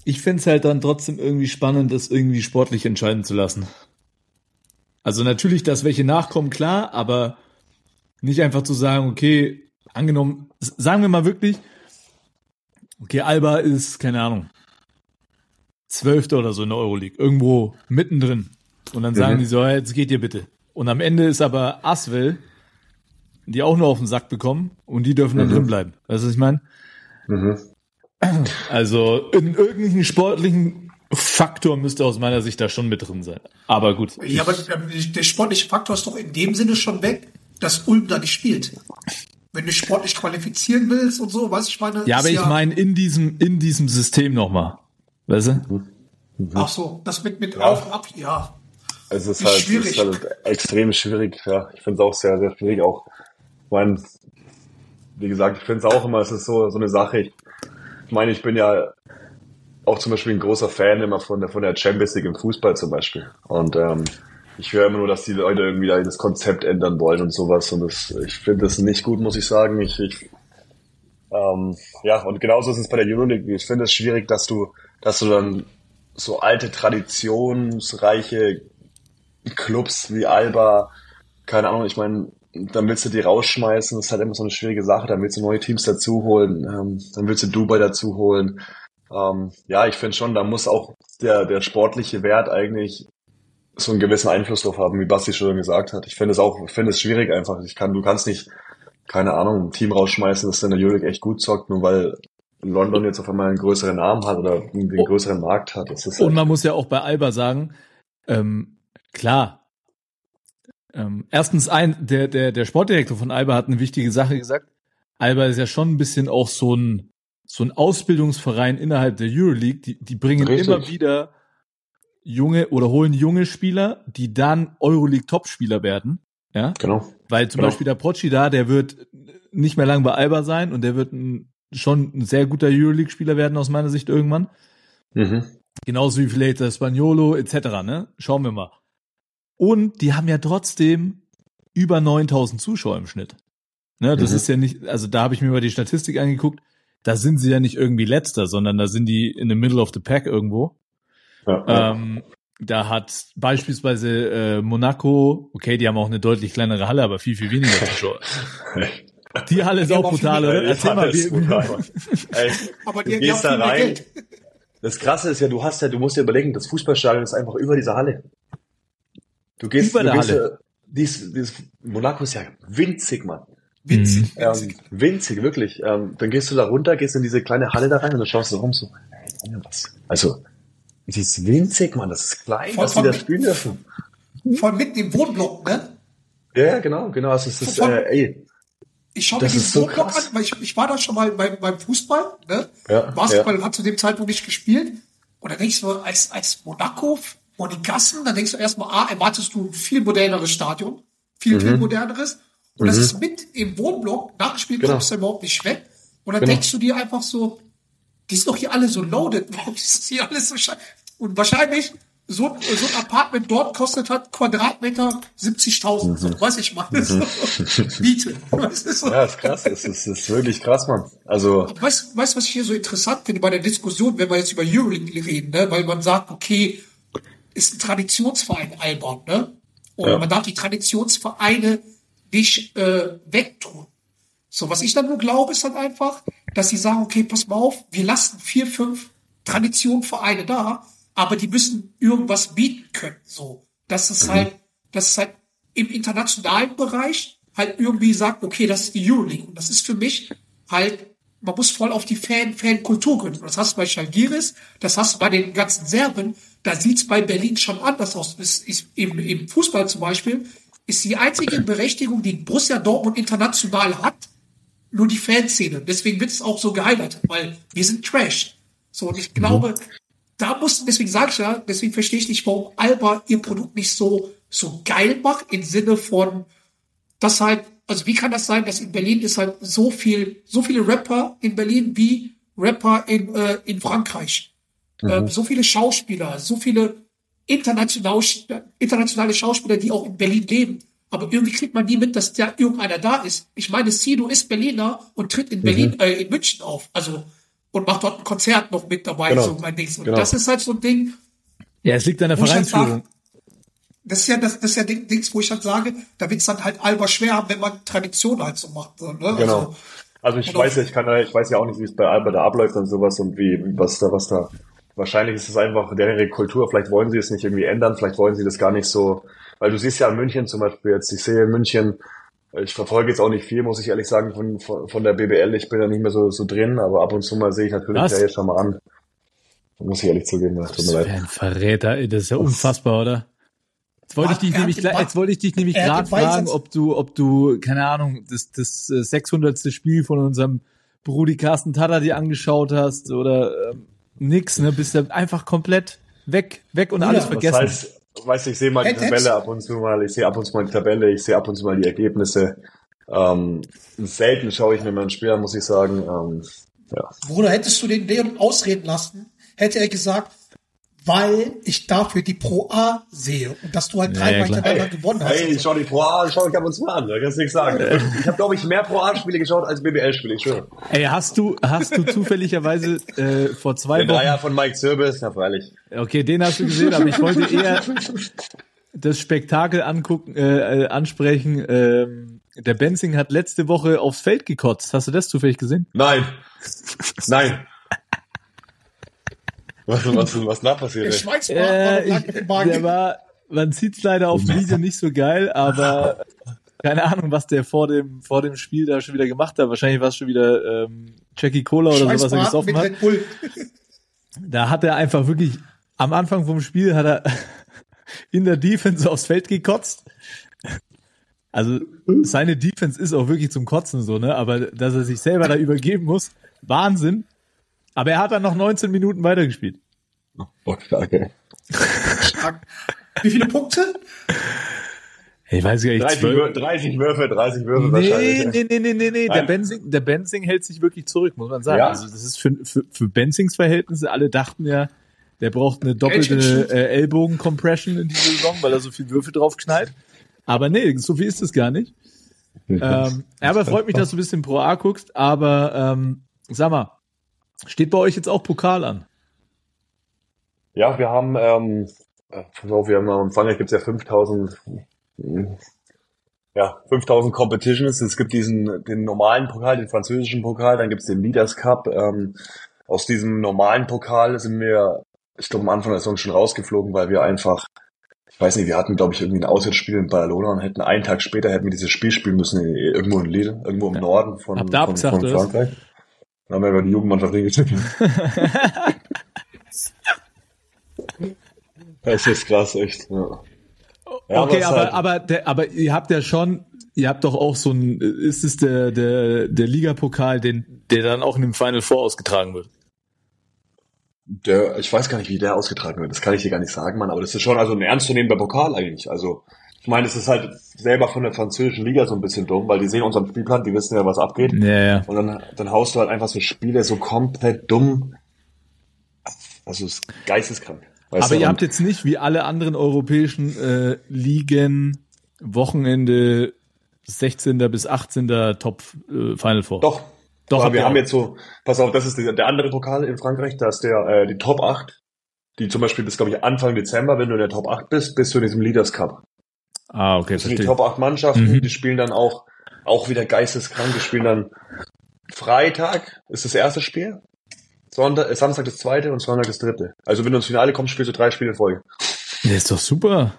C: Ich find's halt dann trotzdem irgendwie spannend, das irgendwie sportlich entscheiden zu lassen. Also natürlich, dass welche nachkommen, klar, aber nicht einfach zu sagen, okay, angenommen, sagen wir mal wirklich, okay, Alba ist, keine Ahnung, Zwölfter oder so in der Euroleague, irgendwo mittendrin. Und dann sagen
D: Mhm.
C: die so, jetzt geht ihr bitte. Und am Ende ist aber Aswell, die auch nur auf den Sack bekommen und die dürfen dann
D: Mhm.
C: drin bleiben. Weißt du, was ich meine?
D: Mhm.
C: Also in irgendeinem sportlichen Faktor müsste aus meiner Sicht da schon mit drin sein. Aber gut.
B: Ja, aber ähm, der sportliche Faktor ist doch in dem Sinne schon weg, dass Ulm da nicht spielt. Wenn du sportlich qualifizieren willst und so, weiß ich meine.
C: Ja, aber ich meine in diesem in diesem System nochmal. Weißt du?
B: Ach so, das mit, mit
D: Ja.
B: auf und ab, ja.
D: Also es ist halt,
B: schwierig.
D: ist halt extrem schwierig, ja. Ich finde es auch sehr, sehr schwierig. Auch, ich meine, wie gesagt, ich finde es auch immer, es ist so, so eine Sache. Ich meine, ich bin ja auch zum Beispiel ein großer Fan immer von der, von der Champions League im Fußball zum Beispiel. Und ähm, ich höre immer nur, dass die Leute irgendwie da das Konzept ändern wollen und sowas. Und das, ich finde das nicht gut, muss ich sagen. Ich, ich ähm, ja, und genauso ist es bei der Euroleague. Ich finde es schwierig, dass du, dass du dann so alte, traditionsreiche Clubs wie Alba, keine Ahnung, ich meine, dann willst du die rausschmeißen, das ist halt immer so eine schwierige Sache, dann willst du neue Teams dazu holen, ähm, dann willst du Dubai dazu holen. Ähm, ja, ich finde schon, da muss auch der, der sportliche Wert eigentlich so einen gewissen Einfluss drauf haben, wie Basti schon gesagt hat. Ich finde es auch, ich finde es schwierig einfach. Ich kann, du kannst nicht, keine Ahnung, ein Team rausschmeißen, das in der Euroleague echt gut zockt, nur weil London jetzt auf einmal einen größeren Namen hat oder einen größeren Markt hat.
C: Und
D: halt,
C: man muss ja auch bei Alba sagen, ähm, klar. Ähm, erstens ein, der, der, der Sportdirektor von Alba hat eine wichtige Sache gesagt. Alba ist ja schon ein bisschen auch so ein, so ein Ausbildungsverein innerhalb der Euroleague. Die, die bringen
D: Richtig.
C: immer wieder junge oder holen junge Spieler, die dann Euroleague-Topspieler werden. Ja.
D: genau.
C: Weil zum
D: Genau.
C: Beispiel der Pochi da, der wird nicht mehr lang bei Alba sein und der wird ein, schon ein sehr guter Euroleague-Spieler werden aus meiner Sicht irgendwann.
D: Mhm.
C: Genauso wie vielleicht der Spaniolo etc. Ne? Schauen wir mal. Und die haben ja trotzdem über 9000 Zuschauer im Schnitt. Ne, das
D: Mhm.
C: ist ja nicht, also da habe ich mir mal die Statistik angeguckt. Da sind sie ja nicht irgendwie letzter, sondern da sind die in the middle of the pack irgendwo.
D: Ja, ja.
C: Ähm, da hat beispielsweise äh, Monaco, okay, die haben auch eine deutlich kleinere Halle, aber viel, viel weniger (laughs) Zuschauer. Die Halle ist auch brutal, oder? Erzähl mal, wie,
D: brutal. (laughs) Ey,
B: Aber die,
D: gehst da rein.
B: Geld.
D: das Krasse ist ja, du hast ja, du musst dir überlegen, das Fußballstadion ist einfach über dieser Halle. Du gehst,
C: Über
D: du
C: der
D: gehst
C: Halle.
D: Ja, dies, dies, Monaco ist ja winzig, Mann.
B: Winzig,
D: Ähm,
B: winzig.
D: winzig, wirklich. Ähm, dann gehst du da runter, gehst in diese kleine Halle da rein und dann schaust du rum so, ey, was? Also, die ist winzig, Mann, das ist klein,
B: Voll
D: dass die da
B: von-
D: spielen dürfen.
B: Voll mitten im Wohnblock, ne?
D: Ja, ja, genau, genau. Also, es ist,
B: Von-
D: äh, ey,
B: Ich schaue mir
D: Das
B: diesen
D: so
B: Wohnblock
D: krass.
B: an, weil ich, ich war da schon mal beim, beim Fußball, ne?
D: Ja,
B: Basketball hat zu dem Zeitpunkt nicht gespielt. Und dann denkst du, als, als Monaco vor die Gassen, dann denkst du erstmal, ah, erwartest du ein viel moderneres Stadion, viel,
D: Mhm.
B: viel moderneres. Und das ist mit im Wohnblock, nach dem Spiel
D: Genau.
B: kommst du überhaupt nicht weg. Und dann
D: Genau.
B: denkst du dir einfach so, die sind doch hier alle so loaded, (laughs) warum ist das hier alles so scheiße? Und wahrscheinlich, so, so ein Apartment dort kostet halt Quadratmeter 70.000, so, weiß ich mal. So, Miete. Weißt du, so.
D: Mhm. ja, ist krass. Es ist, ist wirklich krass, Mann. Also,
B: Weißt weißt, was ich hier so interessant finde bei der Diskussion, wenn wir jetzt über Euroleague reden, ne? weil man sagt, okay, ist ein Traditionsverein Alban, ne? Und
D: Ja.
B: man darf die Traditionsvereine nicht äh, wegtun. So, was ich dann nur glaube, ist dann einfach, dass sie sagen, okay, pass mal auf, wir lassen vier, fünf Traditionvereine da, aber die müssen irgendwas bieten können. So, dass es halt, dass es halt im internationalen Bereich halt irgendwie sagt, okay, das ist die Euroleague. Und das ist für mich halt, man muss voll auf die Fan, Fan-Kultur gründen. Das hast du bei Schalgiris, das hast du bei den ganzen Serben, da sieht's bei Berlin schon anders aus. Ist im, im Fußball zum Beispiel, ist die einzige Berechtigung, die Borussia Dortmund international hat, nur die Fanszene. Deswegen wird es auch so gehighlightet, weil wir sind Trash. So, und ich glaube, da muss, deswegen sage ich ja, deswegen verstehe ich nicht, warum Alba ihr Produkt nicht so, so geil macht, im Sinne von, dass halt, also wie kann das sein, dass in Berlin ist halt so viel, so viele Rapper in Berlin wie Rapper in, äh, in Frankreich. Ähm, so viele Schauspieler, so viele international, internationale Schauspieler, die auch in Berlin leben. Aber irgendwie kriegt man nie mit, dass da irgendeiner da ist. Ich meine, Sido ist Berliner und tritt in Berlin, äh, in München auf. Also, und macht dort ein Konzert noch mit dabei,
D: Genau.
B: so mein Ding. Und
D: Genau.
B: das ist halt so ein Ding,
C: Ja, es liegt an der
B: halt
C: Vereinsführung.
B: das ist ja das, das ist ja Ding- Dings, wo ich halt sage, da wird's dann halt alber schwer haben, wenn man Tradition halt so macht. So, ne?
D: Genau.
B: Also,
D: Also ich
B: Und
D: weiß ja, ich kann ja, ich weiß ja auch nicht, wie es bei Alba da abläuft und sowas und wie, was da, was da. Wahrscheinlich ist es einfach deren Kultur. Vielleicht wollen sie es nicht irgendwie ändern. Vielleicht wollen sie das gar nicht so. Weil du siehst ja in München zum Beispiel jetzt. Ich sehe in München. Ich verfolge jetzt auch nicht viel, muss ich ehrlich sagen, von, von, von der BBL. Ich bin da nicht mehr so, so drin, aber ab und zu mal sehe ich natürlich
C: Was?
D: ja jetzt schon mal an. Muss ich ehrlich zugeben, das tut
C: Das
D: mir leid.
C: ein Verräter, ey, das ist ja unfassbar, oder? Jetzt wollte ich dich nämlich, gleich- jetzt wollte ich dich nämlich
B: er
C: gerade fragen, ob du, ob du, keine Ahnung, das, das äh, 600. Spiel von unserem Brudi Carsten Tada dir angeschaut hast oder ähm, nix, ne? Bist du einfach komplett weg, weg und
B: Ja,
C: alles vergessen.
D: Das heißt, weißt du, ich sehe mal die Tabelle ab und zu mal, ich sehe ab und zu mal die Tabelle, ich sehe ab und zu mal die Ergebnisse. Ähm, selten schaue ich mir mal ein Spiel an, muss ich sagen. Ähm, ja.
B: Bruder, hättest du den Leon ausreden lassen, hätte er gesagt, weil ich dafür die Pro A sehe und dass du halt dreimal
C: ja,
B: hintereinander gewonnen hast.
D: Hey, ich schau die Pro A, schau ich ab und zu mal an, da kannst du nichts sagen. Ich habe, glaube ich, mehr Pro A-Spiele geschaut als BBL-Spiele, ich schwöre.
C: Ey, hast du, hast du zufälligerweise äh, vor zwei
D: Den
C: Wochen,
D: Dreier von Mike Zirbis, ja freilich.
C: okay, den hast du gesehen, aber ich wollte (laughs) eher das Spektakel angucken, äh, äh, ansprechen. Ähm, der Benzing hat letzte Woche aufs Feld gekotzt. Hast du das zufällig gesehen?
D: Nein. Nein. Was, was, was da
B: Der
D: passiert? ey?
B: Schweizer
C: Äh,
B: war
C: ich, der war, man sieht's leider auf dem Video nicht so geil, aber (laughs) keine Ahnung, was der vor dem, vor dem Spiel da schon wieder gemacht hat. Wahrscheinlich war es schon wieder ähm, Jackie Cola oder so, was er gesoffen hat. Da hat er einfach wirklich, am Anfang vom Spiel hat er (laughs) in der Defense aufs Feld gekotzt. Also seine Defense ist auch wirklich zum Kotzen so, ne? Aber dass er sich selber da übergeben muss, Wahnsinn. Aber er hat dann noch 19 Minuten weitergespielt.
D: Okay.
B: Wie viele Punkte?
C: Ich weiß gar nicht,
D: 30,
C: 12.
D: Wür 30 Würfe, 30 Würfe
C: Nee,
D: wahrscheinlich.
C: nee, nee, nee, nee, nee. Der
D: Nein.
C: Benzing, der Benzing hält sich wirklich zurück, muss man sagen.
D: Ja.
C: Also das ist für, für, für Benzings Verhältnisse, alle dachten ja, der braucht eine doppelte äh, Ellbogen-Compression in dieser Saison, weil er so viel Würfel drauf knallt. Aber nee, so viel ist es gar nicht. ähm, aber freut mich, dass du ein bisschen Pro A guckst, aber ähm, sag mal, steht bei euch jetzt auch Pokal an?
D: Ja, wir haben, ähm, äh, pass auf, wir haben am Frankreich gibt's ja 5000, mm, ja, 5000 Competitions. Es gibt diesen, den normalen Pokal, den französischen Pokal, dann gibt's den Leaders Cup. Ähm, aus diesem normalen Pokal sind wir, ich glaube, am Anfang der Saison schon rausgeflogen, weil wir einfach, ich weiß nicht, wir hatten, glaube ich, irgendwie ein Auswärtsspiel in Barcelona und hätten einen Tag später hätten wir dieses Spiel spielen müssen, irgendwo in Lille, irgendwo im
C: Ja.
D: Norden von, von, von
C: oder was?
D: Dann haben wir über die Jugendmannschaft hingetippt. (laughs) Das ist krass, echt. Ja. Ja,
C: okay, aber,
D: halt-
C: aber, der, aber ihr habt ja schon, ihr habt doch auch so ein, ist es der, der, der Ligapokal, den, der dann auch in dem Final Four ausgetragen wird?
D: Der, ich weiß gar nicht, wie der ausgetragen wird. Das kann ich dir gar nicht sagen, Mann. Aber das ist schon also ein ernstzunehmender Pokal eigentlich. Also ich meine, es ist halt selber von der französischen Liga so ein bisschen dumm, weil die sehen unseren Spielplan, die wissen ja, was abgeht.
C: Ja, ja.
D: Und dann, dann haust du halt einfach so Spiele so komplett dumm. Also es ist geisteskrank. Weißt
C: Aber
D: du?
C: ihr habt jetzt nicht wie alle anderen europäischen äh, Ligen Wochenende 16. bis 18. Top äh, Final Four.
D: Doch.
C: Doch,
D: Aber wir haben
C: auch.
D: jetzt so, pass auf, das ist der, der andere Pokal in Frankreich, da ist der, äh, die Top 8, die zum Beispiel bis, glaube ich, Anfang Dezember, wenn du in der Top 8 bist, bist du in diesem Leaders Cup.
C: Ah, okay,
D: Das sind die. Top 8 Mannschaften,
C: Mhm.
D: die spielen dann auch, auch wieder geisteskrank, die spielen dann Freitag ist das erste Spiel, Sonntag, äh, Samstag das zweite und Sonntag das dritte. Also wenn du ins Finale kommst, spielst du drei Spiele in Folge.
C: Das ist doch super.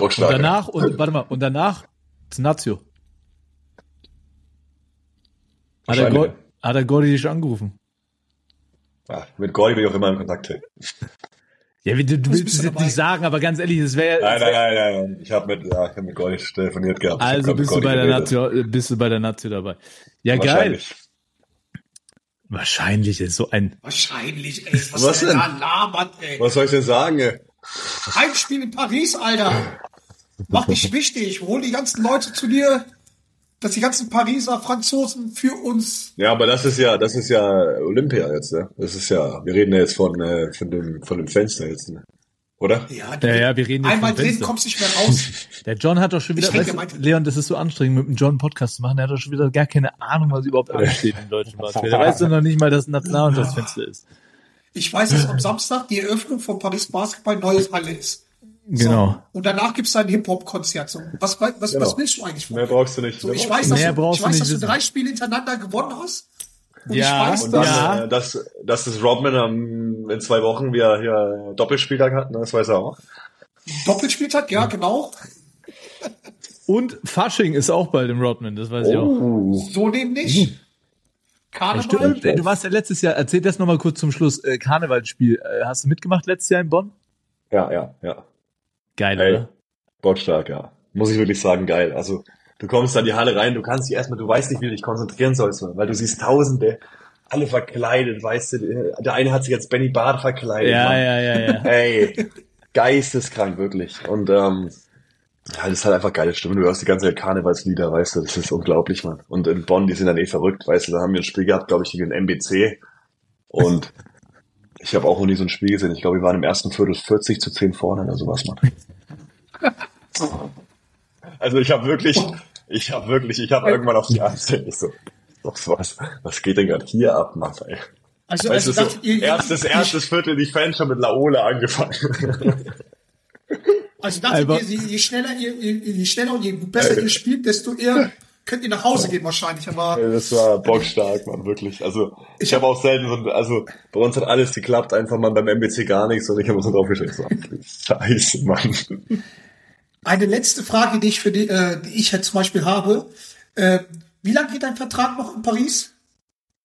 C: Und danach, und warte mal, und danach das Nazio. Hat er. Gott, hat er Gordi dich angerufen?
D: Ja, mit Gordy bin ich auch immer in Kontakt. Nein,
C: Ja, wie- du, du willst es
B: du
C: jetzt
B: dabei?
C: nicht sagen, aber ganz ehrlich, das wäre
D: nein, nein, nein, nein. Ich habe mit, ja, ich hab mit Gordy telefoniert gehabt. Ich
C: Also bist du bei der Nazio, äh, bist du bei der Nazio dabei. Ja, geil.
D: Wahrscheinlich.
C: Wahrscheinlich ist so ein,
B: Wahrscheinlich, ey. Was,
D: Was
B: der
D: denn?
B: da labert, ey.
D: Was soll ich denn sagen? ey?
B: Heimspiel in Paris, Alter. Mach dich wichtig. Hol die ganzen Leute zu dir, dass die ganzen Pariser Franzosen für uns.
D: Ja, aber das ist ja, das ist ja Olympia jetzt, ne? Das ist ja, wir reden ja jetzt von, äh, von dem, von dem Fenster jetzt, ne? Oder?
B: Ja,
C: Ja, ja, wir reden jetzt
B: einmal drin,
C: Fenster.
B: kommst nicht mehr raus. (laughs)
C: Der John hat doch schon wieder, weißt, du, Leon, das ist so anstrengend, mit dem John Podcast zu machen. Der hat doch schon wieder gar keine Ahnung, was überhaupt ansteht im deutschen Basketball. Der weiß doch noch nicht mal, dass ein Nationalmannschaftsfenster ist.
B: Ich weiß, dass am Samstag die Eröffnung von Paris Basketball neues Halle ist. So.
C: Genau.
B: Und danach gibt's dann ein Hip-Hop-Konzert. So. Was, was,
D: Genau.
B: was willst du eigentlich von
D: Mehr brauchst du nicht.
B: So, ich weiß, dass,
C: Mehr
B: du, ich weiß,
C: nicht
B: dass du drei Spiele hintereinander gewonnen hast. Und
C: Ja,
B: ich weiß,
D: Und
B: dass,
D: dann,
C: Ja.
D: äh, dass, dass das Rodman am, in zwei Wochen wieder hier Doppelspieltag hat, ne, das weiß er auch.
B: Doppelspieltag, ja, genau.
C: Und Fasching ist auch bald im Rodman, das weiß ich auch.
D: Oh.
B: So nämlich. Karneval.
C: Stimmt, ey, du warst ja letztes Jahr, erzähl das nochmal kurz zum Schluss, äh, Karnevalsspiel. Äh, hast du mitgemacht letztes Jahr in Bonn?
D: Ja, ja, ja.
C: Geil,
D: Ey,
C: oder?
D: Bockstark, ja. Muss ich wirklich sagen, geil. Also, du kommst da in die Halle rein, du kannst dich erstmal, du weißt nicht, wie du dich konzentrieren sollst, weil du siehst Tausende, alle verkleidet, weißt du, der eine hat sich als Benny Bart verkleidet.
C: Ja,
D: Mann.
C: ja, ja, ja.
D: Ey, geisteskrank, wirklich. Und, ähm, ja, das ist halt einfach geile Stimme. Du hörst die ganze Zeit Karnevalslieder, weißt du, das ist unglaublich, Mann. Und in Bonn, die sind dann eh verrückt, weißt du, da haben wir ein Spiel gehabt, glaube ich, gegen den MBC. Und ich habe auch noch nie so ein Spiel gesehen. Ich glaube, wir waren im ersten Viertel 40 zu 10 vorne oder sowas, Mann. Also ich habe wirklich, ich habe wirklich, ich habe irgendwann auf die ich so, was, was, geht denn gerade hier ab, Mann, ey?
B: Also,
D: Weißt du,
B: also
D: so,
B: das, ihr,
D: erstes, erstes Viertel, die Fans schon mit Laola angefangen.
B: Also das,
C: Einfach-
B: je, je schneller ihr, je, je schneller und je besser ihr spielt, desto eher könnt ihr nach Hause gehen wahrscheinlich. Aber
D: Das war bockstark, Mann, wirklich. Also ich habe auch selten so, also bei uns hat alles geklappt, einfach mal beim MBC gar nichts und ich habe so drauf geschaut, so, scheiße, Mann.
B: eine letzte Frage, die ich für die, äh, die ich jetzt zum Beispiel habe. Äh, wie lange geht dein Vertrag noch in Paris?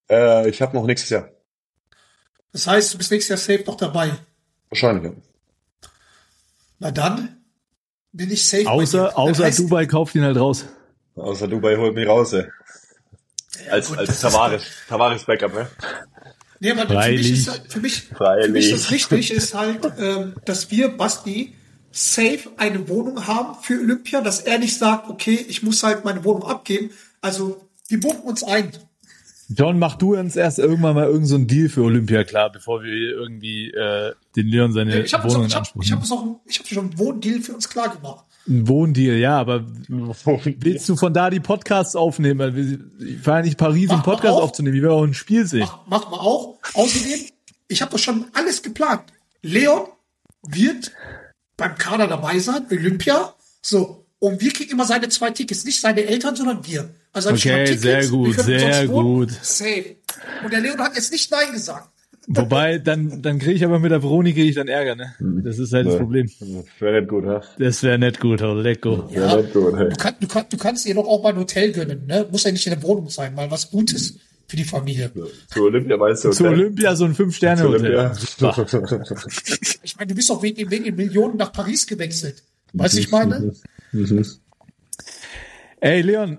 D: Äh, ich habe noch nächstes Jahr.
B: Das heißt, du bist nächstes Jahr safe noch dabei.
D: Wahrscheinlich, ja.
B: Na dann bin ich safe.
C: Außer, außer
B: heißt,
C: Dubai kauft ihn halt raus.
D: Außer Dubai holt mich raus, ey. Als,
B: gut,
D: als Tavares, Tavares Backup, ne?
B: Nee, aber für mich, ist, halt- für, mich, für mich das wichtig ist halt, ähm, dass wir, Basti, safe eine Wohnung haben für Olympia, dass er nicht sagt, okay, ich muss halt meine Wohnung abgeben. Also, wir buchen uns ein.
C: John, mach du uns erst irgendwann mal irgendeinen so einen Deal für Olympia klar, bevor wir irgendwie äh, den Leon seine
B: Ich habe
C: Wohnung
B: ich
C: in
B: hab,
C: Anspruch
B: ich hab, uns ich hab schon einen Wohndeal für uns klar gemacht.
C: Ein Wohndeal, ja, aber willst du von da die Podcasts aufnehmen? Weil wir ich fahre nicht Paris, um
B: Mach mal
C: Podcast
B: auf.
C: aufzunehmen. Wir werden auch ein Spiel sehen.
B: Mach, machen wir auch. Außerdem, ich habe doch schon alles geplant. Leon wird beim Kader dabei sein, Olympia. So, und wir kriegen immer seine zwei Tickets, nicht seine Eltern, sondern wir. Also
C: Okay,
B: schon mal Tickets,
C: sehr gut,
B: wir können
C: sehr
B: wohnen.
C: gut.
B: Safe. Und der Leon hat jetzt nicht Nein gesagt.
C: Wobei, dann, dann kriege ich aber mit der Veronik krieg ich dann Ärger, ne? Das ist halt das Problem.
D: Wäre nicht gut, ha?
C: Das wäre nicht gut, oh, lecko.
D: Wäre nicht gut, hey.
B: Du, kann, du, kann, du kannst dir doch auch mal ein Hotel gönnen, ne? Muss ja nicht in der Wohnung sein, mal was Gutes für die Familie.
D: Zu Olympia meinst du?
C: Zu Olympia so ein. Fünf-Sterne-Hotel. (laughs)
B: Ich meine, du bist auch wegen, wegen Millionen nach Paris gewechselt. Weißt du, ich meine?
C: Ey, Leon,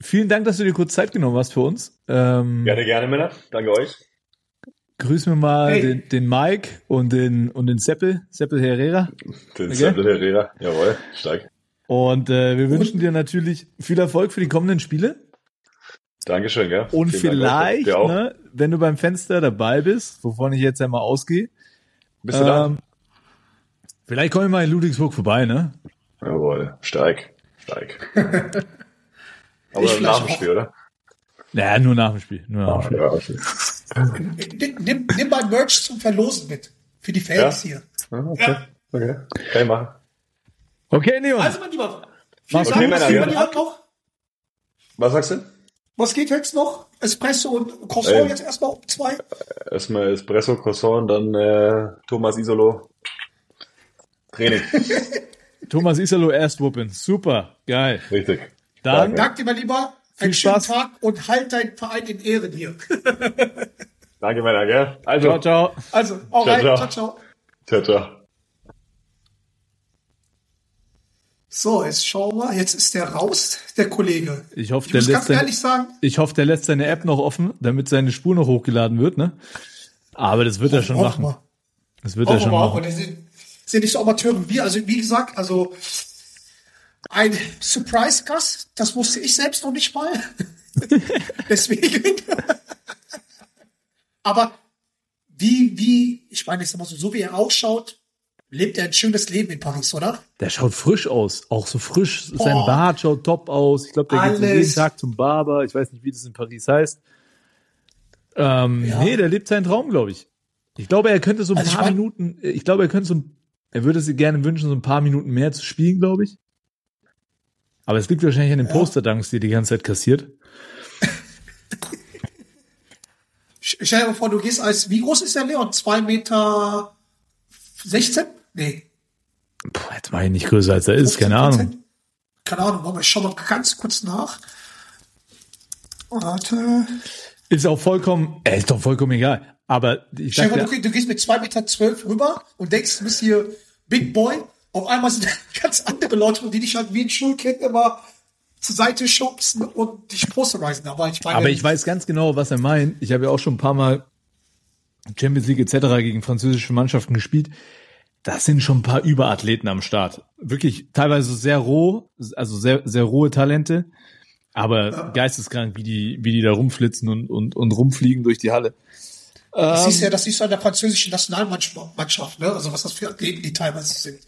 C: vielen Dank, dass du dir kurz Zeit genommen hast für uns. Ähm,
D: Gerne, gerne, Männer. Danke euch.
C: Grüß mir mal
B: Hey.
C: den, den Mike und den, und den Seppel, Seppel Herrera.
D: Den
C: Okay.
D: Zettel Herrera. Jawohl, stark.
C: Und äh, wir wünschen dir natürlich viel Erfolg für die kommenden Spiele.
D: Dankeschön, gell?
C: Und
D: Vielen Dank
C: vielleicht,
D: auch.
C: ne, wenn du beim Fenster dabei bist, wovon ich jetzt einmal ausgehe,
D: Bist du da?
C: ähm, vielleicht komme ich mal in Ludwigsburg vorbei, ne?
D: Jawohl, stark. Stark. (laughs) Aber
B: Ich
D: nach dem Spiel, oder?
C: Naja, nur nach dem Spiel. Nur nach dem Spiel.
D: Ja.
B: Nimm, nimm, mal Merch zum Verlosen mit. Für die Fans
D: Ja?
B: hier.
D: Ah, Okay, okay. Kann ich machen.
C: Okay, Leon.
B: Also, mein Lieber. Vielen Dank, was
D: Männer,
B: geht
D: ja.
B: noch?
D: Was sagst du?
B: Was geht jetzt noch? Espresso und Croissant
D: Ähm.
B: jetzt erstmal um zwei.
D: Erstmal Espresso, Croissant, dann äh, Thomas Isolo. Training. (laughs)
C: Thomas Isalo erst wuppen. Super, geil.
D: Richtig.
C: Dann,
B: Danke dir, mein Lieber.
C: Viel
B: Einen schönen
C: Spaß.
B: Tag und halt deinen Verein in Ehren hier. (laughs)
D: Danke, Männer, gell? Also,
C: ciao, ciao.
B: Also, auch
D: Ciao,
B: rein.
D: ciao.
B: Ciao, ciao.
D: ciao, ciao.
B: So, jetzt schauen wir. Jetzt ist der raus, der Kollege.
C: Ich hoffe,
B: Ich
C: der
B: muss ganz
C: lässt, sein,
B: ehrlich sagen,
C: ich hoffe, der lässt seine App noch offen, damit seine Spur noch hochgeladen wird, ne? Aber das wird er schon machen.
B: wir.
C: Das wird er schon
B: wir auch.
C: machen.
B: Und die sind, sind nicht so Amateure wie wir. Also, wie gesagt, also ein Surprise-Gast, das wusste ich selbst noch nicht mal. (laughs) Deswegen. Aber wie, wie, ich meine, ich sag mal so, so wie er ausschaut, lebt er ein schönes Leben in Paris, oder?
C: Der schaut frisch aus, auch so frisch. Sein
B: Boah.
C: Bart schaut top aus. Ich glaube, der geht so
B: Alles.
C: jeden Tag zum Barber. Ich weiß nicht, wie das in Paris heißt. Ähm,
B: Ja.
C: Nee, der lebt seinen Traum, glaube ich. Ich glaube, er könnte so ein
B: Also ich
C: paar
B: mein-
C: Minuten, ich glaube, er könnte so, ein- er würde sich gerne wünschen, so ein paar Minuten mehr zu spielen, glaube ich. Aber es liegt wahrscheinlich an den Posterdanks, die die ganze Zeit kassiert.
B: Stell dir mal vor, du gehst als, wie groß ist der Leon? Zwei Meter 16? Nee.
C: Puh, jetzt mache ich nicht größer als er ist, keine
B: 15%?
C: Ahnung.
B: Keine Ahnung, aber ich schau mal ganz kurz nach. Warte.
C: Ist auch vollkommen, äh, ist doch vollkommen egal. Aber ich
B: Stell dir mal, du, du gehst mit zwei Meter zwölf rüber und denkst, du bist hier Big Boy. Auf einmal sind (laughs) ganz andere Leute, die dich halt wie ein Schulkind immer zur Seite schubsen und dich posterisen. Aber ich meine,
C: Aber ich weiß ganz genau, was er meint. Ich habe ja auch schon ein paar Mal Champions League etc. gegen französische Mannschaften gespielt. Das sind schon ein paar Überathleten am Start. Wirklich teilweise sehr roh, also sehr, sehr rohe Talente, aber geisteskrank, wie die, wie die da rumflitzen und, und, und rumfliegen durch die Halle.
B: das siehst du ja, das siehst du an der französischen Nationalmannschaft, ne? Also was das für Athleten die teilweise sind.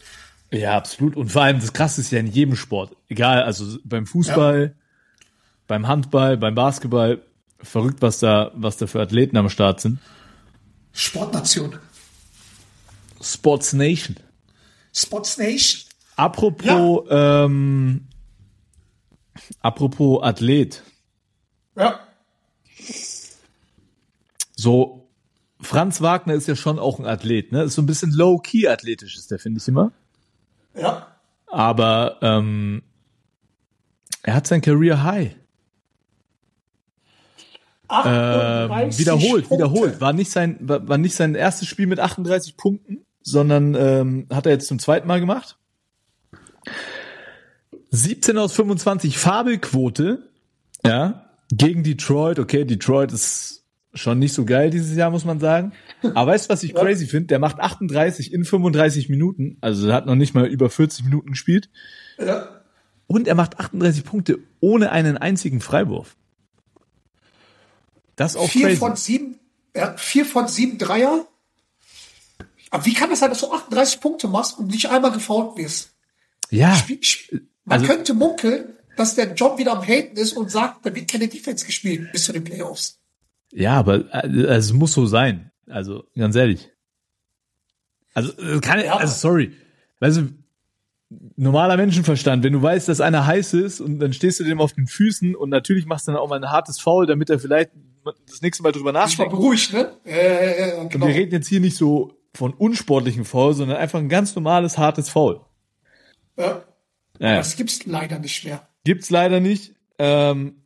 C: Ja, absolut. Und vor allem das Krasse ist ja in jedem Sport. Egal, also beim Fußball, beim Handball, beim Basketball. Verrückt, was da, was da für Athleten am Start sind.
B: Sportnation.
C: Sports Nation.
B: Sports Nation.
C: Apropos, ähm, apropos Athlet.
B: Ja.
C: So, Franz Wagner ist ja schon auch ein Athlet, ne? Ist so ein bisschen low-key athletisch ist der, finde ich immer.
B: Ja.
C: Aber ähm, er hat sein Career High. Ähm,
B: 38
C: wiederholt,
B: Punkte.
C: wiederholt. War nicht sein, war, war nicht sein erstes Spiel mit 38 Punkten, sondern ähm, hat er jetzt zum zweiten Mal gemacht. 17 aus 25 Fabelquote, ja, gegen Detroit. Okay, Detroit ist schon nicht so geil dieses Jahr, muss man sagen. Aber weißt du, was ich crazy finde? Der macht 38 in 35 Minuten, also er hat noch nicht mal über 40 Minuten gespielt.
B: Ja.
C: Und er macht 38 Punkte ohne einen einzigen Freiwurf. Das ist auch
B: Vier
C: crazy.
B: von sieben, ja, vier von sieben Dreier. Aber wie kann das sein, dass du 38 Punkte machst und nicht einmal gefault wirst?
C: ja,
B: Spiel- Sp- Man
C: Also-
B: könnte munkeln, dass der Job wieder am Haten ist und sagt, da wird keine Defense gespielt bis zu den Playoffs.
C: ja, aber äh, es muss so sein. Also ganz ehrlich. Also äh, kann
B: Ja.
C: also sorry. Weißt du, normaler Menschenverstand, wenn du weißt, dass einer heiß ist und dann stehst du dem auf den Füßen und natürlich machst du dann auch mal ein hartes Foul, damit er vielleicht das nächste Mal drüber
B: Ich war
C: nachdenkt.
B: beruhigt, ne? Äh,
C: Und
B: genau.
C: wir reden jetzt hier nicht so von unsportlichen Foul, sondern einfach ein ganz normales hartes Foul.
B: Ja.
C: Naja.
B: Das gibt's leider nicht mehr.
C: Gibt's leider nicht. Ähm,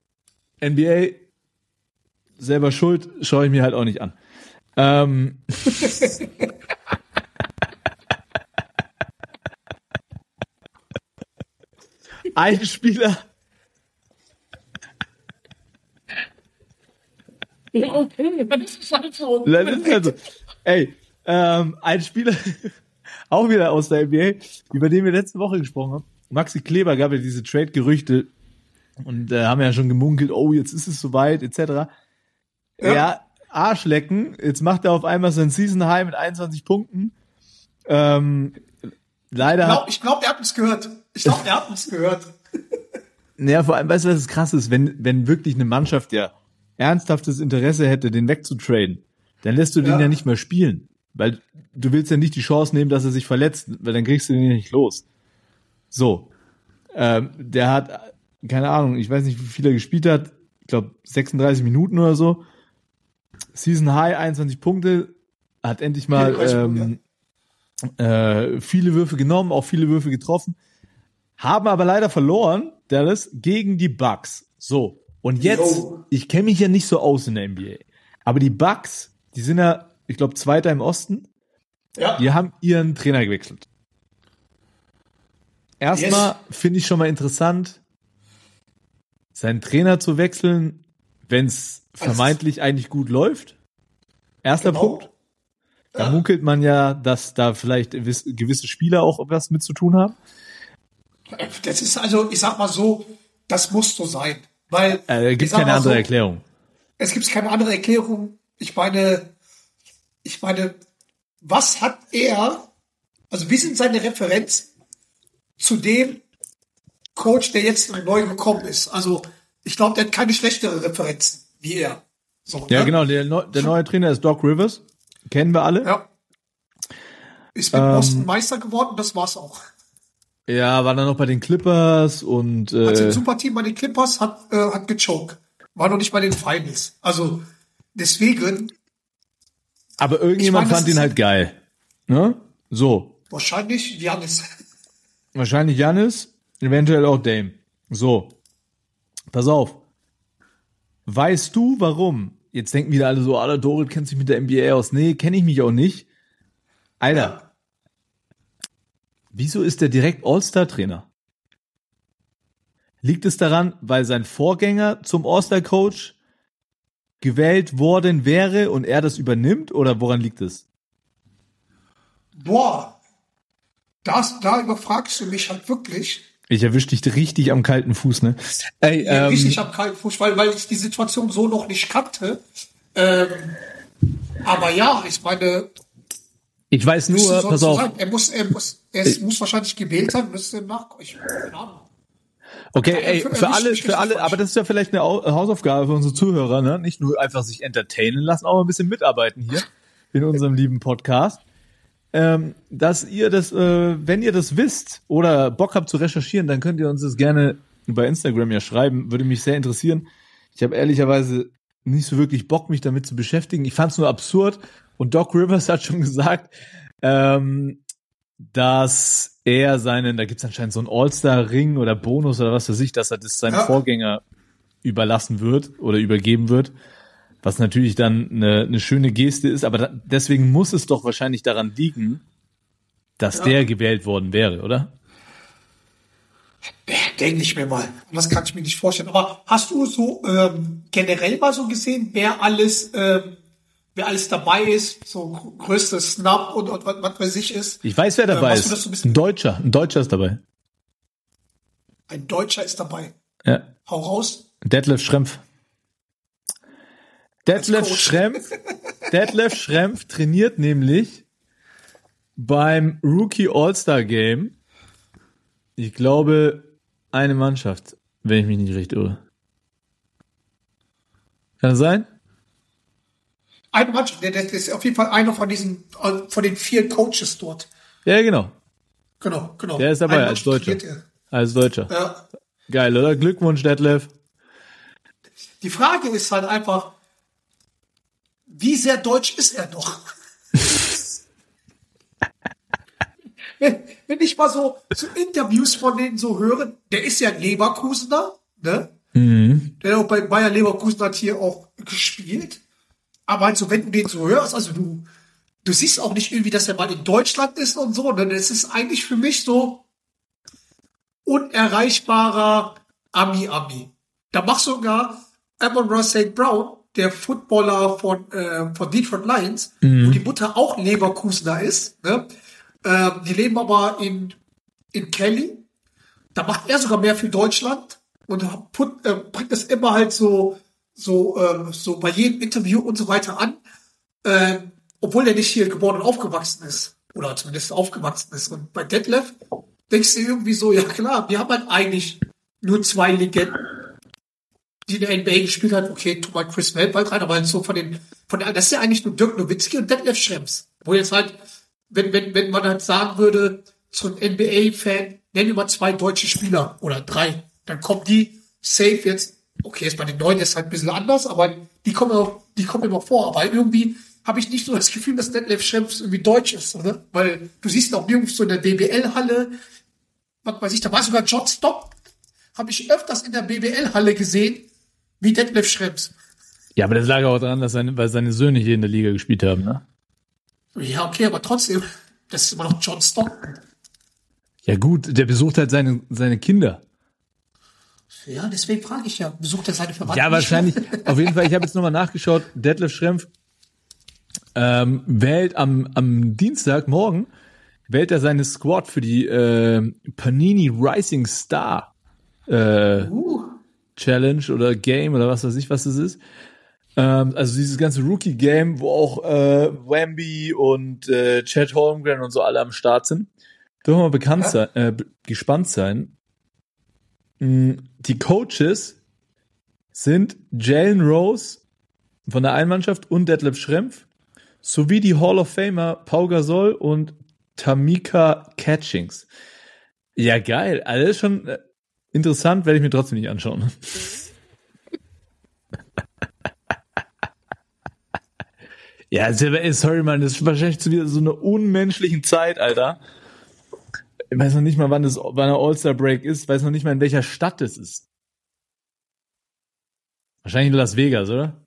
C: NBA selber schuld, schaue ich mir halt auch nicht an. Ähm, (laughs) ein Spieler,
B: Ja, okay, das ist halt so.
C: das ist ey, ähm, ein Spieler, (laughs) auch wieder aus der NBA, über den wir letzte Woche gesprochen haben. Maxi Kleber gab ja diese Trade-Gerüchte und äh, haben ja schon gemunkelt, oh, jetzt ist es soweit, etc. Ja. Arschlecken, jetzt macht er auf einmal sein Season High mit 21 Punkten. Ähm, leider
B: Ich glaube, ich glaub, er hat uns gehört. Ich glaube, er hat uns gehört. (laughs)
C: Naja, vor allem, weißt du, was das krass ist? Wenn, wenn wirklich eine Mannschaft ja ernsthaftes Interesse hätte, den wegzutraden, dann lässt du den
B: Ja.
C: ja nicht mehr spielen. Weil du willst ja nicht die Chance nehmen, dass er sich verletzt, weil dann kriegst du den ja nicht los. So. Ähm, der hat, keine Ahnung, ich weiß nicht, wie viel er gespielt hat. Ich glaube, 36 Minuten oder so. Season High, 21 Punkte. Hat endlich mal
B: 34
C: ähm, äh, viele Würfe genommen, auch viele Würfe getroffen haben aber leider verloren, Dallas, gegen die Bucks. So. Und jetzt,
B: Yo.
C: ich kenne mich ja nicht so aus in der NBA, aber die Bucks, die sind ja, ich glaube, Zweiter im Osten,
B: Ja.
C: die haben ihren Trainer gewechselt. Erstmal finde ich schon mal interessant, seinen Trainer zu wechseln, wenn es vermeintlich eigentlich gut läuft. Erster
B: Genau.
C: Punkt. Da munkelt man ja, dass da vielleicht gewiss- gewisse Spieler auch was mit zu tun haben.
B: Das ist also, ich sag mal so, das muss so sein. Weil,
C: Äh, gibt keine andere
B: so,
C: Erklärung.
B: Es gibt keine andere Erklärung. Ich meine, ich meine, was hat er Also wie sind seine Referenz zu dem Coach, der jetzt neu gekommen ist? Also ich glaube, der hat keine schlechtere Referenzen wie er. So,
C: Ja,
B: ne?
C: genau. Der, der neue Trainer ist Doc Rivers. Kennen wir alle.
B: Ja. Ist mit
C: Ähm,
B: Boston Meister geworden, das war's auch.
C: Ja, war dann noch bei den Clippers und
B: Also
C: äh,
B: ein super Team bei den Clippers hat, äh, hat gechoked. War noch nicht bei den Finals. Also deswegen
C: aber irgendjemand
B: Ich meine, das
C: fand ihn halt geil. Ne? So.
B: wahrscheinlich Janis.
C: Wahrscheinlich Janis, eventuell auch Dame. So. Pass auf. Weißt du, warum? Jetzt denken wieder alle so, Alter, Dorit kennt sich mit der NBA aus. Nee, kenne ich mich auch nicht. Alter, wieso ist der direkt All-Star-Trainer? Liegt es daran, weil sein Vorgänger zum All-Star-Coach gewählt worden wäre und er das übernimmt? Oder woran liegt es?
B: Boah, das, da überfragst du mich halt wirklich.
C: Ich erwisch dich richtig am kalten Fuß, ne? Ey, ähm,
B: richtig am kalten Fuß, weil, weil ich die Situation so noch nicht kannte. Ähm, aber ja, ich meine,
C: ich weiß nur, pass auf.
B: sein. er muss, er muss, er ist, muss wahrscheinlich gewählt sein, müsste nachgucken. Ich, keine Ahnung.
C: Okay, ey,
B: für-
C: alle, für alle, aber das ist ja vielleicht eine Au- Hausaufgabe für unsere Zuhörer, ne? Nicht nur einfach sich entertainen lassen, auch mal ein bisschen mitarbeiten hier in unserem lieben Podcast. Ähm, dass ihr das, äh, wenn ihr das wisst oder Bock habt zu recherchieren, dann könnt ihr uns das gerne bei Instagram ja schreiben. Würde mich sehr interessieren. Ich habe ehrlicherweise nicht so wirklich Bock, mich damit zu beschäftigen. Ich fand es nur absurd. Und Doc Rivers hat schon (laughs) gesagt, ähm, dass er seinen, da gibt's anscheinend so einen All-Star-Ring oder Bonus oder was weiß ich, dass er das seinem
B: Ja.
C: Vorgänger überlassen wird oder übergeben wird. Was natürlich dann eine, eine schöne Geste ist, aber da, deswegen muss es doch wahrscheinlich daran liegen, dass
B: Ja.
C: der gewählt worden wäre, oder?
B: Denke ich mir mal. Das kann ich mir nicht vorstellen. Aber hast du so ähm, generell mal so gesehen, wer alles, ähm, wer alles dabei ist, so gr- größte Snap und, und was, was weiß ich ist.
C: Ich weiß, wer
B: Äh,
C: dabei
B: das
C: ist.
B: so ein
C: ein Deutscher, ein Deutscher ist dabei.
B: Ein Deutscher ist dabei.
C: Ja.
B: Hau raus.
C: Detlef Schrempf. Detlef. Schrempf, Detlef Schrempf trainiert nämlich beim Rookie All-Star Game, ich glaube, eine Mannschaft, wenn ich mich nicht recht irre. Kann das sein?
B: Eine Mannschaft, der, der ist auf jeden Fall einer von diesen, äh, von den vier Coaches dort.
C: Ja, genau.
B: Genau, genau.
C: Der ist dabei als Deutscher. Als Deutscher.
B: er. Ja.
C: Geil, oder? Glückwunsch, Detlef.
B: Die Frage ist halt einfach, wie sehr deutsch ist er noch? wenn, wenn ich mal so, so Interviews von denen so höre, der ist ja Leverkusener, ne? Der auch bei Bayer Leverkusen hat hier auch gespielt. Aber halt so, wenn du den so hörst, also du, du siehst auch nicht irgendwie, dass er mal in Deutschland ist und so, ne? Das ist eigentlich für mich so unerreichbarer Ami-Ami. Da macht sogar Amon Ross St. Brown, der Footballer von, äh, von Detroit Lions, wo die Mutter auch Leverkusener ist, ne? ähm, die leben aber in, in Kelly. Da macht er sogar mehr für Deutschland und put, äh, bringt das immer halt so, so, ähm, so bei jedem Interview und so weiter an, ähm, obwohl er nicht hier geboren und aufgewachsen ist. Oder zumindest aufgewachsen ist. Und bei Detlef denkst du irgendwie so, ja klar, wir haben halt eigentlich nur zwei Legenden, die in der NBA gespielt hat. Okay, tu mal Chris Melbald rein, aber halt so von den, von den, das ist ja eigentlich nur Dirk Nowitzki und Detlef Schrems. Wo jetzt halt, wenn, wenn, wenn man halt sagen würde, zum NBA-Fan, nennen wir zwei deutsche Spieler oder drei, dann kommen die safe jetzt, okay, ist bei den neuen jetzt halt ein bisschen anders, aber die kommen, auch, die kommen immer vor, aber irgendwie habe ich nicht so das Gefühl, dass Detlef Schrems irgendwie deutsch ist, oder? Weil du siehst auch nirgends so in der BBL-Halle, was weiß ich, da war sogar John Stockton, habe ich öfters in der BBL-Halle gesehen, wie Detlef Schrems.
C: Ja, aber das lag auch daran, dass seine, weil seine Söhne hier in der Liga gespielt haben, ne?
B: Ja, okay, aber trotzdem, das ist immer noch John Stockton.
C: Ja gut, der besucht halt seine, seine Kinder.
B: Ja, deswegen frage ich ja, besucht er seine Verwandten?
C: Ja, wahrscheinlich. (laughs) Auf jeden Fall, ich habe jetzt nochmal nachgeschaut. Detlef Schrempf ähm, wählt am, am Dienstag, morgen, wählt er seine Squad für die äh, Panini Rising Star äh,
B: Uh,
C: Challenge oder Game oder was weiß ich, was das ist. Ähm, also dieses ganze Rookie-Game, wo auch äh, Wemby und äh, Chad Holmgren und so alle am Start sind. Dürfen wir mal bekannt
B: Ja.
C: sein, äh, gespannt sein. Mm, Die Coaches sind Jalen Rose von der Einmannschaft und Detlef Schrempf sowie die Hall of Famer Pau Gasol und Tamika Catchings. Ja, geil. Also das ist schon äh, interessant, werde ich mir trotzdem nicht anschauen. (laughs) Ja, sorry, Mann, das ist wahrscheinlich zu wieder so einer unmenschlichen Zeit, Alter. Ich weiß noch nicht mal, wann das, wann der All-Star-Break ist, weiß noch nicht mal, in welcher Stadt das ist. Wahrscheinlich in Las Vegas, oder?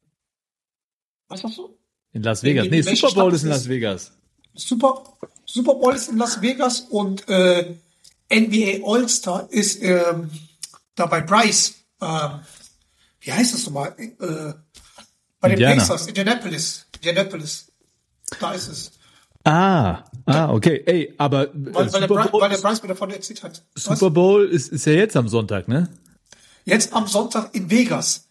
B: Was sagst du?
C: In Las Vegas.
B: in
C: Nee, Super Bowl
B: Stadt
C: ist in Las
B: es?
C: Vegas.
B: Super, Super Bowl ist in Las Vegas und äh, NBA All-Star ist ähm, da bei Bryce. Ähm, wie heißt das nochmal? Äh, bei den
C: Indiana.
B: Pacers, Indianapolis. Indianapolis. Da ist es.
C: Ah, ah, okay. Ey, aber äh,
B: Weil, weil, der,
C: Bowl,
B: weil der Bryce mir davon erzählt hat. Was?
C: Super Bowl ist, ist ja jetzt am Sonntag, ne?
B: Jetzt am Sonntag in Vegas.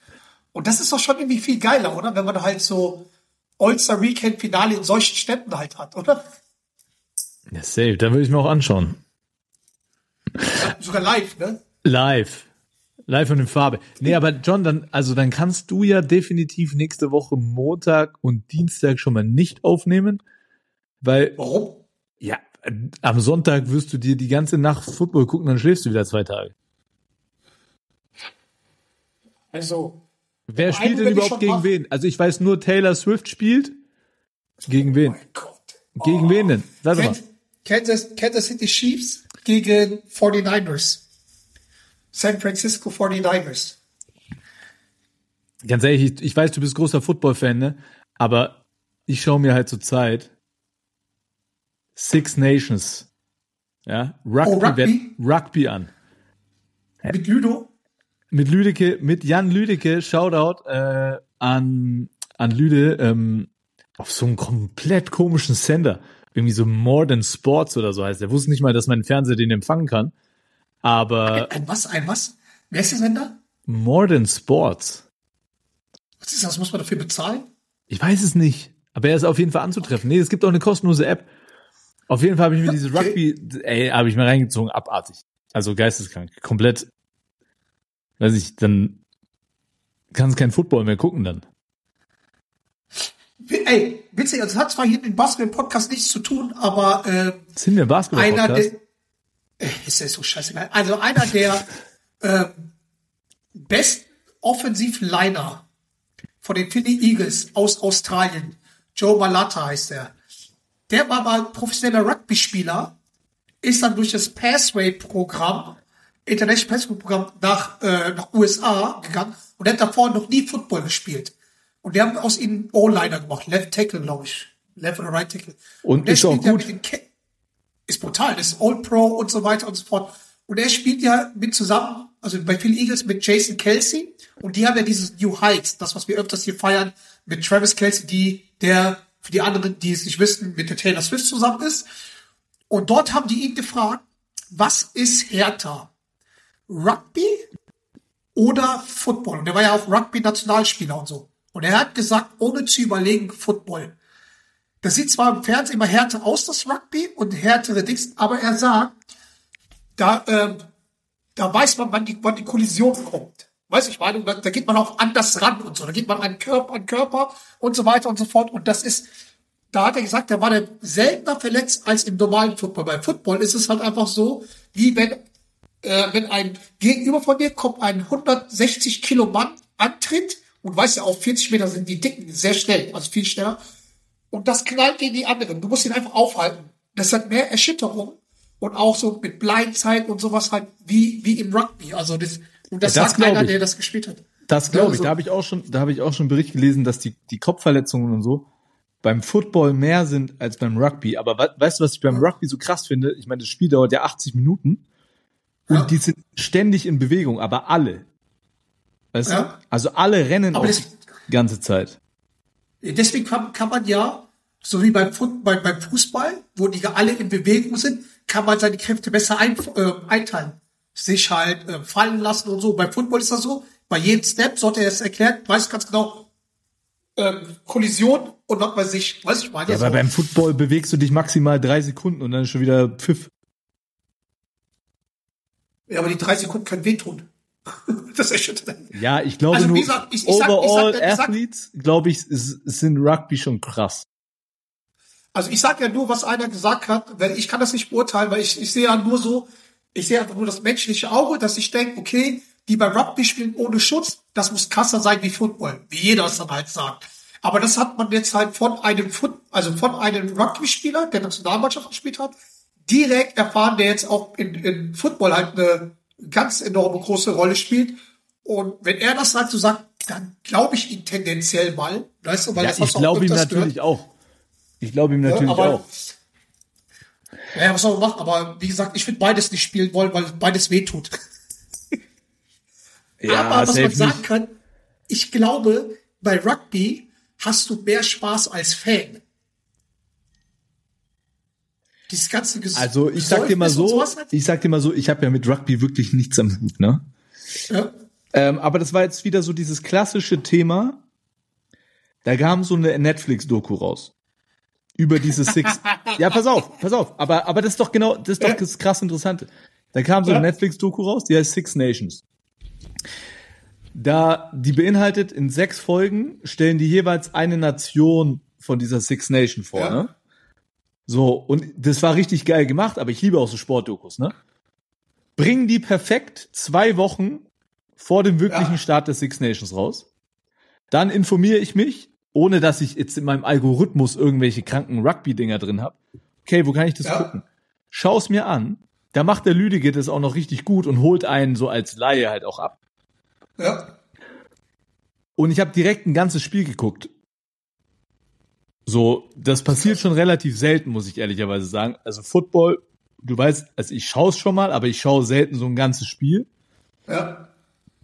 B: Und das ist doch schon irgendwie viel geiler, oder? Wenn man halt so All-Star Weekend Finale in solchen Städten halt hat, oder?
C: Ja, safe. Da würde ich mir auch anschauen.
B: Sogar live, ne?
C: Live. Live und in Farbe. Nee, aber John, dann, also dann kannst du ja definitiv nächste Woche Montag und Dienstag schon mal nicht aufnehmen, weil,
B: Warum?
C: ja, am Sonntag wirst du dir die ganze Nacht Football gucken, dann schläfst du wieder zwei Tage.
B: Also,
C: Wer spielt denn überhaupt gegen
B: machen.
C: wen? Also ich weiß nur, Taylor Swift spielt. Gegen wen?
B: mein Gott.
C: Gegen wen denn? Warte mal.
B: Kansas, Kansas, Kansas City Chiefs gegen 49ers. San Francisco 49ers.
C: Ganz ehrlich, ich, ich weiß, du bist großer Football-Fan, ne? Aber ich schaue mir halt zur Zeit Six Nations, ja, Rugby,
B: Oh, Rugby?
C: Rugby an.
B: Mit Ludo.
C: Mit Lüdecke, mit Jan Lüdecke, Shoutout äh, an, an Lüde, ähm, auf so einem komplett komischen Sender. Irgendwie so More Than Sports oder so heißt der. Wusste nicht mal, dass mein Fernseher den empfangen kann. Aber
B: Ein was? Ein was? Wer ist der Sender?
C: More Than Sports.
B: Was ist das? Muss man dafür bezahlen?
C: Ich weiß es nicht. Aber er ist auf jeden Fall anzutreffen. Nee, es gibt auch eine kostenlose App. Auf jeden Fall habe ich mir dieses
B: Okay.
C: Rugby, ey, habe ich mir reingezogen, abartig. Also geisteskrank. Komplett, weiß ich, dann kannst kein Football mehr gucken dann.
B: Ey, witzig, also es hat zwar hier in dem Basketball-Podcast nichts zu tun, aber äh,
C: Sind wir
B: einer
C: Basketball-Podcast?
B: der, äh, ist ja so scheißegal. Also einer der (laughs) äh, besten Offensiv-Liner von den Philly Eagles aus Australien, Joe Malata heißt er. Der war mal professioneller Rugby-Spieler, ist dann durch das Passway-Programm, International Passway-Programm nach, äh, nach USA gegangen und hat davor noch nie Football gespielt. Und der haben aus ihm O-Liner gemacht, Left Tackle, glaube ich. Left oder Right Tackle.
C: Und
B: der
C: ist auch
B: ja
C: gut.
B: Ke ist brutal, das ist All Pro und so weiter und so fort. Und er spielt ja mit zusammen, also bei Philly Eagles mit Jason Kelsey und die haben ja dieses New Heights, das was wir öfters hier feiern, mit Travis Kelsey, die der für die anderen, die es nicht wissen, mit der Taylor Swift zusammen ist. Und dort haben die ihn gefragt, was ist härter? Rugby oder Football? Und er war ja auch Rugby-Nationalspieler und so. Und er hat gesagt, ohne zu überlegen, Football. Das sieht zwar im Fernsehen immer härter aus, das Rugby, und härtere Dings, aber er sagt, da, ähm, da weiß man, wann die, wann die Kollision kommt. Weiß ich meine, da, da geht man auch anders ran und so. Da geht man an Körper, an Körper und so weiter und so fort. Und das ist, da hat er gesagt, da war der seltener verletzt als im normalen Football. Bei Football ist es halt einfach so, wie wenn, äh, wenn ein Gegenüber von dir kommt, ein 160 Kilo Mann antritt und weißt ja, auf 40 Meter sind die Dicken sehr schnell, also viel schneller. Und das knallt gegen die anderen. Du musst ihn einfach aufhalten. Das hat mehr Erschütterung und auch so mit Blindzeit und sowas halt wie, wie im Rugby. Also das, und das,
C: Ja, das
B: sagt einer,
C: ich.
B: der das gespielt hat.
C: Das glaube
B: Ja,
C: ich.
B: so.
C: Da habe ich auch schon, da habe ich auch schon einen Bericht gelesen, dass die, die Kopfverletzungen und so beim Football mehr sind als beim Rugby. Aber we weißt du, was ich beim Rugby so krass finde? Ich meine, das Spiel dauert ja 80 Minuten und
B: Ja.
C: die sind ständig in Bewegung, aber alle. Weißt
B: Ja.
C: du? Also alle rennen
B: Aber
C: auch
B: das-
C: die ganze Zeit.
B: Deswegen kann, kann man ja, so wie beim, Fut- bei, beim Fußball, wo die alle in Bewegung sind, kann man seine Kräfte besser ein, äh, einteilen. Sich halt äh, fallen lassen und so. Beim Football ist das so, bei jedem Step, so hat er es erklärt, weiß ganz genau, ähm, Kollision und was weiß ich, weiß ich meine.
C: Ja, aber
B: so.
C: beim Football bewegst du dich maximal drei Sekunden und dann ist schon wieder Pfiff.
B: ja, aber die drei Sekunden können wehtun. (laughs) das erschüttert.
C: Ja, ich glaube
B: Also,
C: nur
B: gesagt, ich- ich
C: overall
B: sag- ich sag-
C: Athletes, glaube ich, sind Rugby schon krass.
B: Also ich sage ja nur, was einer gesagt hat, weil ich kann das nicht beurteilen, weil ich, ich sehe ja nur so, ich sehe einfach nur das menschliche Auge, dass ich denke, okay, die bei Rugby spielen ohne Schutz, das muss krasser sein wie Football, wie jeder es dann halt sagt. Aber das hat man jetzt halt von einem Foot, also von einem Rugby-Spieler, der Nationalmannschaft gespielt hat, direkt erfahren, der jetzt auch in, in Football halt eine ganz enorme große Rolle spielt. Und wenn er das so sagt, dann glaube ich ihn tendenziell mal. Weißt du, weil
C: Ja,
B: das
C: ich glaube ihm
B: öfters gehört.
C: natürlich auch. Ich glaube ihm natürlich
B: aber,
C: auch.
B: Ja, was soll man machen? Aber wie gesagt, ich würde beides nicht spielen wollen, weil beides wehtut. (laughs) aber was man sagen kann, ich glaube, bei Rugby hast du mehr Spaß als Fan. Dieses ganze Ges
C: Also ich sag dir mal so, ich sag dir mal so, ich habe ja mit Rugby wirklich nichts am Hut, ne?
B: Ja,
C: Ähm, aber das war jetzt wieder so dieses klassische Thema. Da kam so eine Netflix-Doku raus. Über diese Six. (laughs) ja, pass auf, pass auf. Aber, aber das ist doch genau, das ist doch
B: Ja.
C: das krass Interessante. Da kam so eine
B: Ja.
C: Netflix-Doku raus, die heißt Six Nations. Da, die beinhaltet in sechs Folgen, stellen die jeweils eine Nation von dieser Six Nation vor,
B: Ja.
C: ne? So, und das war richtig geil gemacht, aber ich liebe auch so Sportdokus, ne? Bringen die perfekt zwei Wochen vor dem wirklichen
B: Ja.
C: Start des Six Nations raus. Dann informiere ich mich, ohne dass ich jetzt in meinem Algorithmus irgendwelche kranken Rugby-Dinger drin habe. Okay, wo kann ich das
B: Ja.
C: gucken? Schau es mir an. Da macht der Lüdige das auch noch richtig gut und holt einen so als Laie halt auch ab.
B: ja,
C: Und ich habe direkt ein ganzes Spiel geguckt. So, das passiert schon relativ selten, muss ich ehrlicherweise sagen. Also Football, du weißt, also ich schaue es schon mal, aber ich schaue selten so ein ganzes Spiel.
B: ja.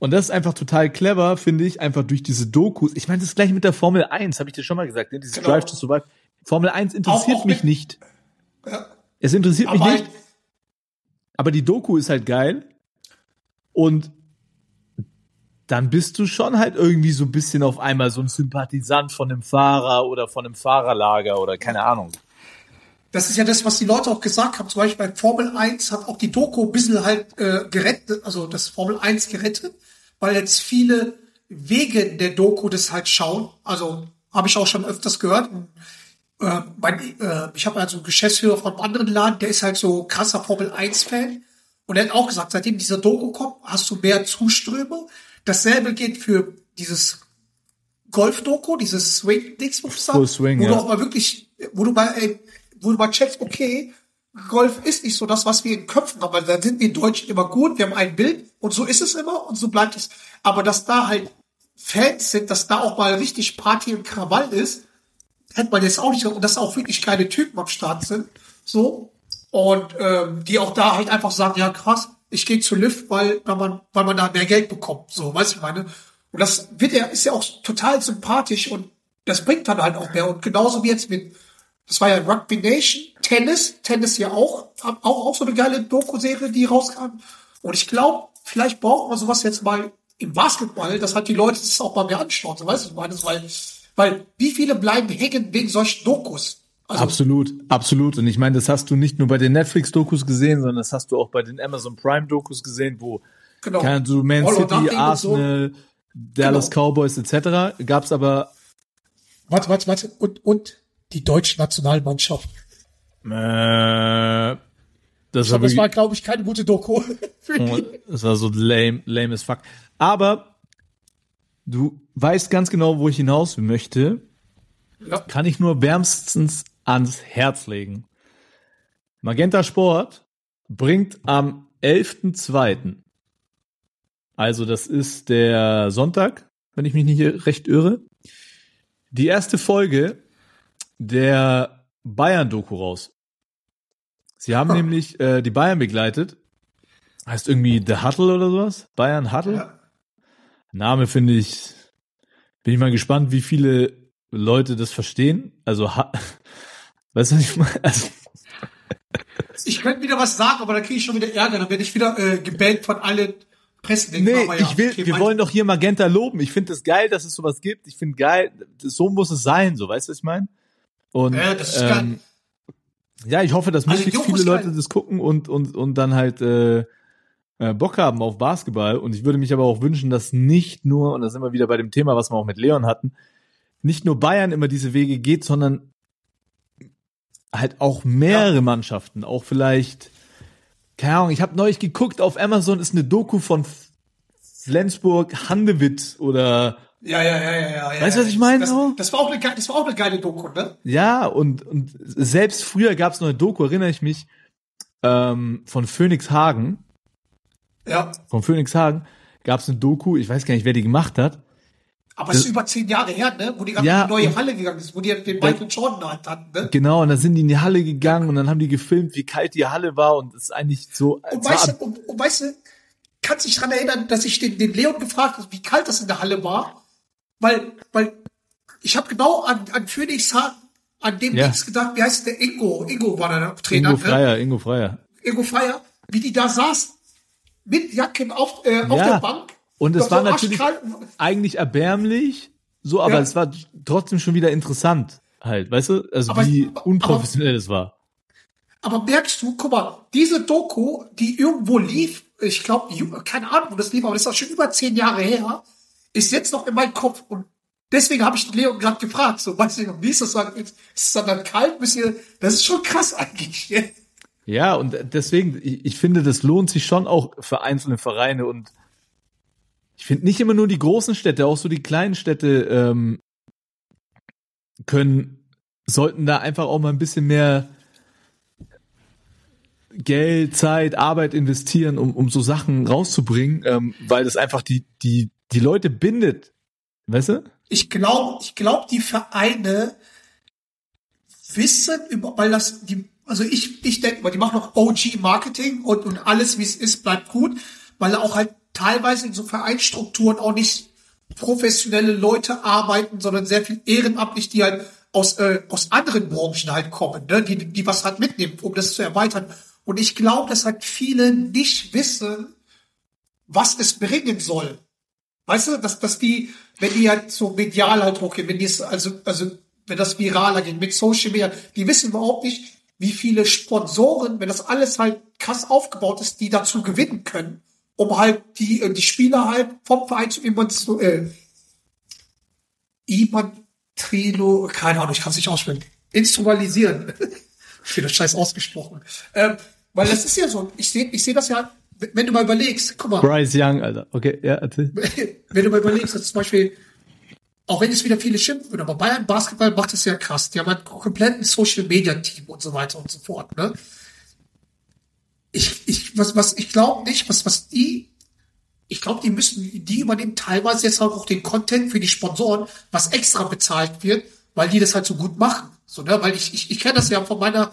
C: Und das ist einfach total clever, finde ich, einfach durch diese Dokus. Ich meine, das ist gleich mit der Formel 1, habe ich dir schon mal gesagt, ne? dieses
B: Genau.
C: Drive to Survive. Formel 1 interessiert
B: Auch- auch
C: mich nicht.
B: ja.
C: Es interessiert mich
B: Aber
C: nicht. Aber die Doku ist halt geil. Und dann bist du schon halt irgendwie so ein bisschen auf einmal so ein Sympathisant von einem Fahrer oder von einem Fahrerlager oder keine Ahnung.
B: Das ist ja das, was die Leute auch gesagt haben. Zum Beispiel bei Formel 1 hat auch die Doku ein bisschen halt äh, gerettet, also das Formel 1 gerettet, weil jetzt viele wegen der Doku das halt schauen. Also habe ich auch schon öfters gehört. Und, äh, mein, äh, ich habe also einen Geschäftsführer von einem anderen Laden, der ist halt so krasser Formel 1-Fan. Und er hat auch gesagt, seitdem dieser Doku kommt, hast du mehr Zuströme. Dasselbe geht für dieses Golf-Doku, dieses Swing-Dings,
C: Full Swing,
B: wo
C: ja.
B: du auch mal wirklich, wo du mal, ey, wo du mal checkst, okay, Golf ist nicht so das, was wir in Köpfen haben, weil da sind wir Deutschen immer gut, wir haben ein Bild und so ist es immer und so bleibt es. Aber dass da halt Fans sind, dass da auch mal richtig Party und Krawall ist, hätte man jetzt auch nicht, und dass auch wirklich keine Typen am Start sind, so, und ähm, die auch da halt einfach sagen, ja krass, ich gehe zu Lift, weil, weil man, weil man da mehr Geld bekommt, so, weißt du, meine. Und das wird ja, ist ja auch total sympathisch und das bringt dann halt auch mehr. Und genauso wie jetzt mit, das war ja Rugby Nation, Tennis, Tennis ja auch, auch, auch so eine geile Doku-Serie, die rauskam. Und ich glaube, vielleicht braucht man sowas jetzt mal im Basketball, dass halt die Leute das auch mal mehr anschauen, so weißt du, meine, weil, weil wie viele bleiben hängen wegen solchen Dokus? Also,
C: Absolut, absolut. Und ich meine, das hast du nicht nur bei den Netflix-Dokus gesehen, sondern das hast du auch bei den Amazon Prime-Dokus gesehen, wo
B: Genau.
C: du Man
B: All
C: City,
B: und so.
C: Arsenal, Dallas
B: Genau.
C: Cowboys etc. Gab's aber
B: Warte, warte, warte. Und, und die deutsche Nationalmannschaft.
C: äh, das war
B: Das
C: wirklich,
B: war, glaube ich, keine gute Doku. (laughs) die.
C: das war so lame, lame as fuck. Aber du weißt ganz genau, wo ich hinaus möchte.
B: Ja.
C: Kann ich nur wärmstens ans Herz legen. Magenta Sport bringt am 11.2., also das ist der Sonntag, wenn ich mich nicht recht irre, die erste Folge der Bayern-Doku raus. Sie haben
B: Ah.
C: nämlich äh, die Bayern begleitet. Heißt irgendwie The Huddle oder sowas? Bayern Huddle?
B: Ja.
C: Name finde ich, bin ich mal gespannt, wie viele Leute das verstehen. Also, ha- (laughs) weißt du, was ich meine? Also,
B: Ich könnte wieder was sagen, aber dann kriege ich schon wieder Ärger. Dann werde ich wieder äh, gebannt von allen Presse wegen
C: Nee,
B: ja,
C: ich will,
B: okay,
C: wir wollen doch hier Magenta loben. Ich finde es geil, dass es sowas gibt. Ich finde geil, so muss es sein, so, weißt du, was ich meine? Und,
B: Ja, das ist
C: ähm,
B: geil.
C: ja, ich hoffe, dass
B: Also,
C: möglichst viele Leute
B: geil.
C: das gucken und, und, und dann halt, äh, äh, Bock haben auf Basketball. Und ich würde mich aber auch wünschen, dass nicht nur, und da sind wir wieder bei dem Thema, was wir auch mit Leon hatten, nicht nur Bayern immer diese Wege geht, sondern halt auch mehrere Mannschaften, auch vielleicht, keine Ahnung, ich habe neulich geguckt, auf Amazon ist eine Doku von Flensburg Handewitt oder
B: Ja, ja, ja, ja, ja.
C: Weißt du,
B: ja.
C: was ich meine,
B: Das,
C: so?
B: das war auch eine, geile- das war auch eine geile Doku, ne?
C: ja und und selbst früher gab es noch eine Doku, erinnere ich mich, ähm, von Phoenix Hagen,
B: Ja.
C: von Phoenix Hagen gab es eine Doku, ich weiß gar nicht, wer die gemacht hat.
B: Aber es ist über zehn Jahre her, ne? Wo die ganze
C: Ja,
B: neue
C: und-
B: Halle gegangen ist, wo die den Michael Jordan halt hatten, ne?
C: Genau, und dann sind die in die Halle gegangen und dann haben die gefilmt, wie kalt die Halle war und es ist eigentlich so.
B: Und
C: es war
B: weißt, du, und, und weißt du, kannst dich dran erinnern, dass ich den, den Leon gefragt habe, wie kalt das in der Halle war? Weil, weil ich habe genau an, an Phoenix Hagen, an dem
C: Ja.
B: Dings gedacht, wie heißt der Ingo? Ingo war der Trainer,
C: Ingo
B: ne?
C: Freier, Ingo Freier.
B: Ingo Freier, wie die da saß, mit Jacken auf, äh, auf
C: Ja.
B: der Bank.
C: Und es war
B: so
C: natürlich eigentlich erbärmlich, so, aber
B: Ja.
C: es war trotzdem schon wieder interessant, halt, weißt du? Also
B: Aber-
C: wie
B: aber-
C: unprofessionell es war.
B: Aber merkst du, guck mal, diese Doku, die irgendwo lief, ich glaube, keine Ahnung, wo das lief, aber das ist auch schon über zehn Jahre her, ist jetzt noch in meinem Kopf. Und deswegen habe ich Leon gerade gefragt, so, weißt du, wie ist das dann? Ist es dann, dann kalt? Müssen wir, das ist schon krass eigentlich.
C: Ja, und deswegen, ich, ich finde, das lohnt sich schon auch für einzelne Vereine und ich finde nicht immer nur die großen Städte, auch so die kleinen Städte ähm, können, sollten da einfach auch mal ein bisschen mehr Geld, Zeit, Arbeit investieren, um, um so Sachen rauszubringen, ähm, weil das einfach die, die, die Leute bindet. Weißt du?
B: Ich glaube, ich glaube, die Vereine wissen über, weil das die, also ich, ich denke mal, die machen noch OG Marketing und, und alles, wie es ist, bleibt gut, weil auch halt teilweise in so Vereinsstrukturen auch nicht professionelle Leute arbeiten, sondern sehr viel ehrenamtlich, die halt aus, äh, aus anderen Branchen halt kommen, ne? die, die was halt mitnehmen, um das zu erweitern. Und ich glaube, dass halt viele nicht wissen, was es bringen soll. Weißt du, dass, dass die, wenn die halt so medial halt hochgehen, wenn die es, also, also, wenn das viraler geht mit Social Media, die wissen überhaupt nicht, wie viele Sponsoren, wenn das alles halt krass aufgebaut ist, die dazu gewinnen können, um halt die, äh, die Spieler halt vom Verein zu äh, Imantrilo, keine Ahnung, ich kann es nicht aussprechen, instrumentalisieren. (laughs) Wieder scheiß ausgesprochen. Ähm, weil das ist ja so, ich sehe ich sehe das ja, wenn du mal überlegst, guck mal,
C: Bryce Young, Alter. Okay, ja, erzähl. (laughs)
B: wenn du mal überlegst, dass zum Beispiel, auch wenn es wieder viele schimpfen würden, aber Bayern Basketball macht es ja krass. Die haben halt einen kompletten Social Media Team und so weiter und so fort, ne? Ich, ich, was, was, ich glaube nicht, was, was die, ich glaube, die müssen, die übernehmen teilweise jetzt auch den Content für die Sponsoren, was extra bezahlt wird, weil die das halt so gut machen. So, ne? Weil ich, ich, ich kenne das ja von meiner,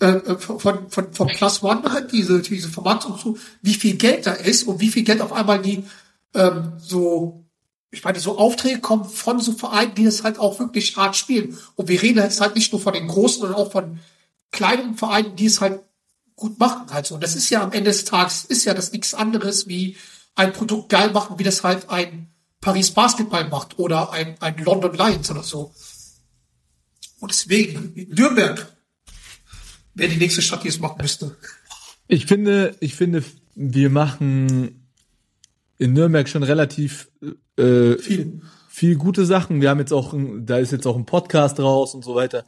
B: äh, äh, von, von, von, Plus One halt, diese, diese Vermarktung zu, wie viel Geld da ist und wie viel Geld auf einmal die, ähm, so, ich meine, so Aufträge kommen von so Vereinen, die das halt auch wirklich hart spielen. Und wir reden jetzt halt nicht nur von den großen, sondern auch von kleineren Vereinen, die es halt gut machen halt so. Und das ist ja am Ende des Tages, ist ja das nichts anderes wie ein Produkt geil machen, wie das halt ein Paris Basketball macht oder ein, ein London Lions oder so. Und deswegen, Nürnberg wäre die nächste Stadt, die es machen müsste.
C: Ich finde, ich finde, wir machen in Nürnberg schon relativ äh,
B: Viel.
C: viel gute Sachen. Wir haben jetzt auch, ein, da ist jetzt auch ein Podcast raus und so weiter.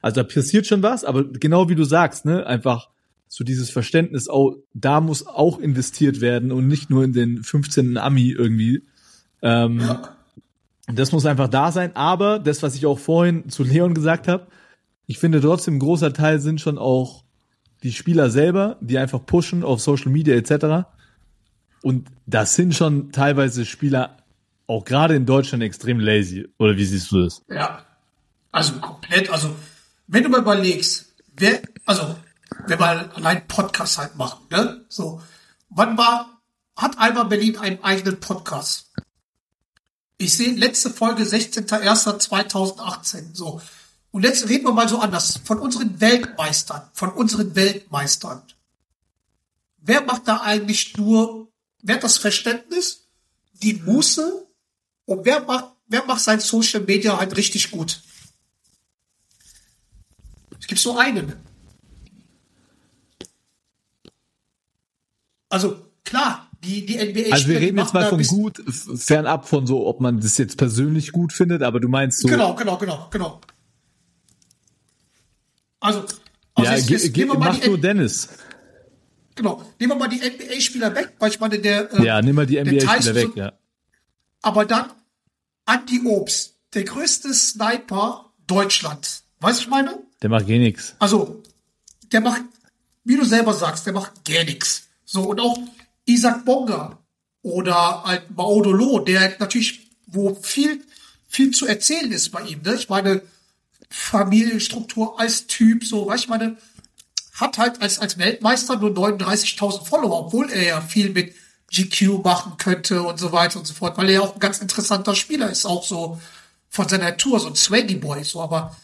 C: Also da passiert schon was, aber genau wie du sagst, ne, einfach so dieses Verständnis, auch, da muss auch investiert werden und nicht nur in den 15. Ami irgendwie. Ähm, Das muss einfach da sein. Aber das, was ich auch vorhin zu Leon gesagt habe, ich finde trotzdem ein großer Teil sind schon auch die Spieler selber, die einfach pushen auf Social Media etc. Und das sind schon teilweise Spieler, auch gerade in Deutschland, extrem lazy. Oder wie siehst du das?
B: Ja. Also komplett, also wenn du mal überlegst, wer, also wenn wir allein Podcast halt machen, ne? So, wann war, hat Alba Berlin einen eigenen Podcast? Ich sehe letzte Folge 16.01.2018, so. Und jetzt reden wir mal so anders. Von unseren Weltmeistern, von unseren Weltmeistern. Wer macht da eigentlich nur wer hat das Verständnis, die Muße und wer macht, wer macht sein Social Media halt richtig gut? Es gibt so einen. Also klar, die, die NBA
C: Also wir reden jetzt mal von gut, fernab von so, ob man das jetzt persönlich gut findet, aber du meinst so,
B: Genau, genau, genau, genau. Also, also
C: ja,
B: jetzt, jetzt nehmen wir mal
C: mach
B: die,
C: nur Dennis.
B: genau, nehmen wir mal die NBA-Spieler weg, weil ich meine, der, äh,
C: Ja, nimm mal die NBA-Spieler weg, ja.
B: aber dann Anti Obst, der größte Sniper Deutschlands. Weißt du, ich meine?
C: Der macht eh nix.
B: Also, der macht, wie du selber sagst, der macht gar nichts. So, und auch Isaac Bonga oder halt Maudolo, der natürlich, wo viel, viel zu erzählen ist bei ihm, ne? Ich meine, Familienstruktur als Typ, so, weißt ich meine, hat halt als, als Weltmeister nur 39.000 Follower, obwohl er ja viel mit GQ machen könnte und so weiter und so fort, weil er ja auch ein ganz interessanter Spieler ist, auch so von seiner Natur, so ein Swaggy Boy, so, aber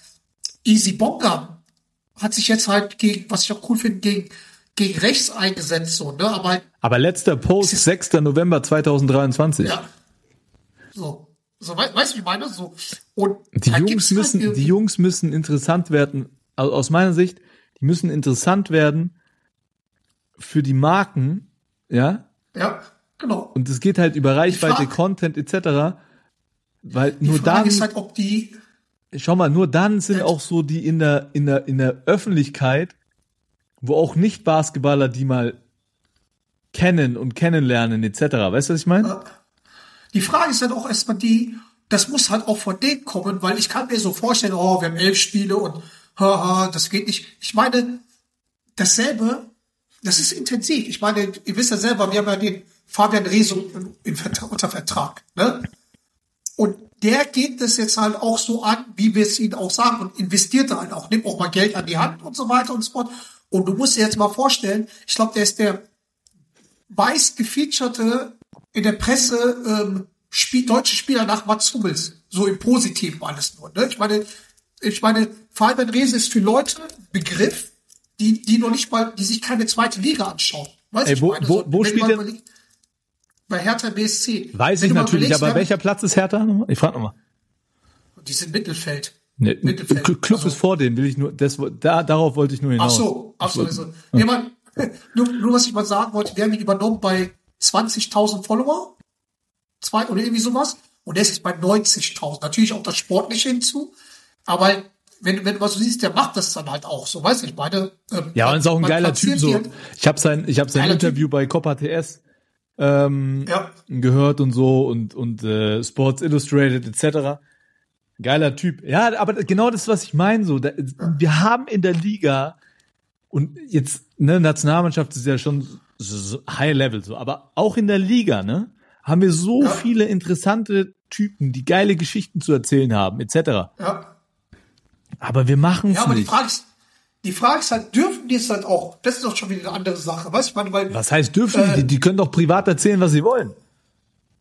B: Easy Bonga hat sich jetzt halt gegen, was ich auch cool finde, gegen, gegen rechts eingesetzt, so, ne, aber
C: Aber letzter Post, 6. November 2023.
B: ja, so, so, wei- weißt du, wie ich meine, so, und
C: Die Jungs
B: halt
C: müssen,
B: irgendwie-
C: die Jungs müssen interessant werden, also aus meiner Sicht, die müssen interessant werden für die Marken, ja,
B: ja, genau.
C: und es geht halt über Reichweite,
B: Frage-
C: Content etc., weil nur dann,
B: ist halt, ob die,
C: schau mal, nur dann sind
B: Ja.
C: auch so die in der, in der, in der Öffentlichkeit, wo auch nicht Basketballer die mal kennen und kennenlernen etc. Weißt du, was ich meine?
B: Die Frage ist halt auch erstmal die, das muss halt auch von denen kommen, weil ich kann mir so vorstellen, oh, wir haben elf Spiele und haha, das geht nicht. Ich meine, dasselbe, das ist intensiv. Ich meine, ihr wisst ja selber, wir haben ja den Fabian Reso unter Vertrag, ne? Und der geht das jetzt halt auch so an, wie wir es ihnen auch sagen und investiert da halt auch, nimmt auch mal Geld an die Hand und so weiter und so fort. Und du musst dir jetzt mal vorstellen, ich glaube, der ist der weiß gefeaturete in der Presse ähm, Spiel, deutsche Spieler nach Mats Hummels. So im Positiven alles nur. Ne? Ich meine, ich meine, Fabian Reese ist für Leute Begriff, die, die noch nicht mal, die sich keine zweite Liga anschauen. Weißt
C: Ey,
B: du,
C: wo-
B: ich meine,
C: wo- wo spielt
B: mal
C: der-
B: überleg- Bei Hertha BSC.
C: Weiß
B: Wenn
C: ich natürlich,
B: überlegst,
C: aber welcher Platz ist Hertha? Ich frage nochmal.
B: Die sind Mittelfeld.
C: Nee, Club
B: Also-
C: ist vor denen, will ich nur, das, da, darauf wollte ich nur
B: Ach
C: hinaus.
B: so, ach so, also. Nee, man, (laughs) nur, nur was ich mal sagen wollte, wir haben ihn übernommen bei 20.000 Follower. Zwei oder irgendwie sowas. Und der ist jetzt bei 90.000. Natürlich auch das Sportliche hinzu. Aber wenn, wenn du was so siehst, der macht das dann halt auch. So, weißt du, ich meine. ähm,
C: Ja, und ist auch ein geiler Typ so. Ich habe sein, ich habe sein
B: Geiler
C: Interview bei Copa TS ähm,
B: Ja.
C: gehört und so und und äh, Sports Illustrated etc. Geiler Typ. Ja, aber genau das, was ich meine. So, da, wir haben in der Liga und jetzt ne Nationalmannschaft ist ja schon so, High Level so, aber auch in der Liga ne haben wir so
B: Ja.
C: viele interessante Typen, die geile Geschichten zu erzählen haben etc.
B: Ja.
C: Aber wir machen es
B: Ja, aber die
C: nicht.
B: Frage ist, die Frage ist halt, dürfen die es halt auch? Das ist doch schon wieder eine andere Sache. Weißt du, weil,
C: Was heißt dürfen
B: Äh,
C: die? Die können doch privat erzählen, was sie wollen.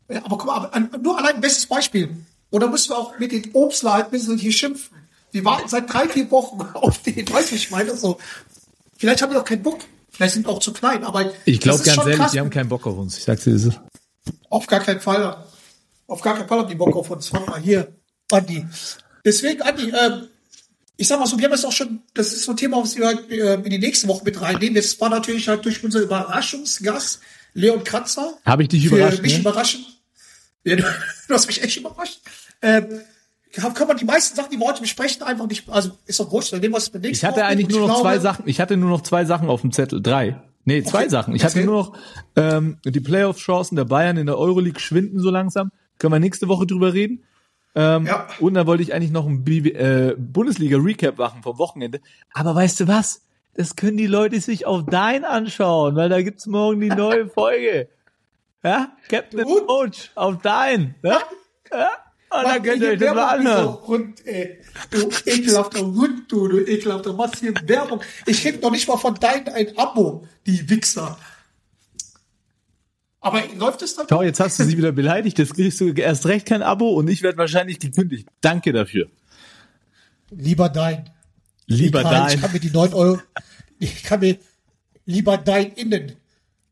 B: Ja, aber guck mal, nur allein ein bestes Beispiel. Oder müssen wir auch mit den Obstler halt ein bisschen hier schimpfen? Die warten seit drei, vier Wochen (laughs) auf den, weißt du, ich meine, so. Vielleicht haben die auch keinen Bock. Vielleicht sind auch zu klein, aber.
C: Ich glaube
B: das
C: ganz ehrlich,
B: krass.
C: die haben keinen Bock auf uns. Ich sag's dir, das ist.
B: Auf gar keinen Fall. Auf gar keinen Fall haben die Bock auf uns. Warte mal hier, Andi. Deswegen, Andi, ähm, ich sag mal so, wir haben es auch schon, das ist so ein Thema, was wir äh, in die nächste Woche mit reinnehmen. Jetzt war natürlich halt durch unser Überraschungsgast, Leon Kratzer.
C: Habe ich dich
B: Für
C: überrascht,
B: mich
C: ne?
B: überraschen. Ja, du, (laughs) du hast mich echt überrascht. Ähm, kann man die meisten Sachen, die wir heute besprechen, einfach nicht, also ist doch wurscht, dann nehmen wir es
C: Ich hatte eigentlich nur noch zwei Sachen. Ich hatte nur noch zwei Sachen auf dem Zettel. Drei. Nee, zwei
B: Okay,
C: Sachen. Ich hatte
B: erzähl.
C: nur noch ähm, die Playoff-Chancen der Bayern in der Euroleague schwinden so langsam. Können wir nächste Woche drüber reden. Ähm,
B: Ja.
C: Und dann wollte ich eigentlich noch ein äh, Bundesliga-Recap machen vom Wochenende. Aber weißt du was? Das können die Leute sich auf dein anschauen, weil da gibt's morgen die neue (laughs) Folge. Ja? Captain
B: Gut.
C: Coach auf dein. Ja? Ja? Und dann könnt ihr euch das mal anhören.
B: Hund, ey. Du ekelhafter Hund, du, du ekelhafter, machst hier Werbung. Ich krieg noch nicht mal von deinen ein Abo, die Wichser. Aber läuft es dann?
C: Schau, jetzt hast du sie wieder beleidigt, jetzt kriegst du erst recht kein Abo und ich werde wahrscheinlich gekündigt. Danke dafür.
B: Lieber dein.
C: Lieber
B: Ich
C: dein.
B: kann mir die 9 Euro, ich kann mir lieber dein innen.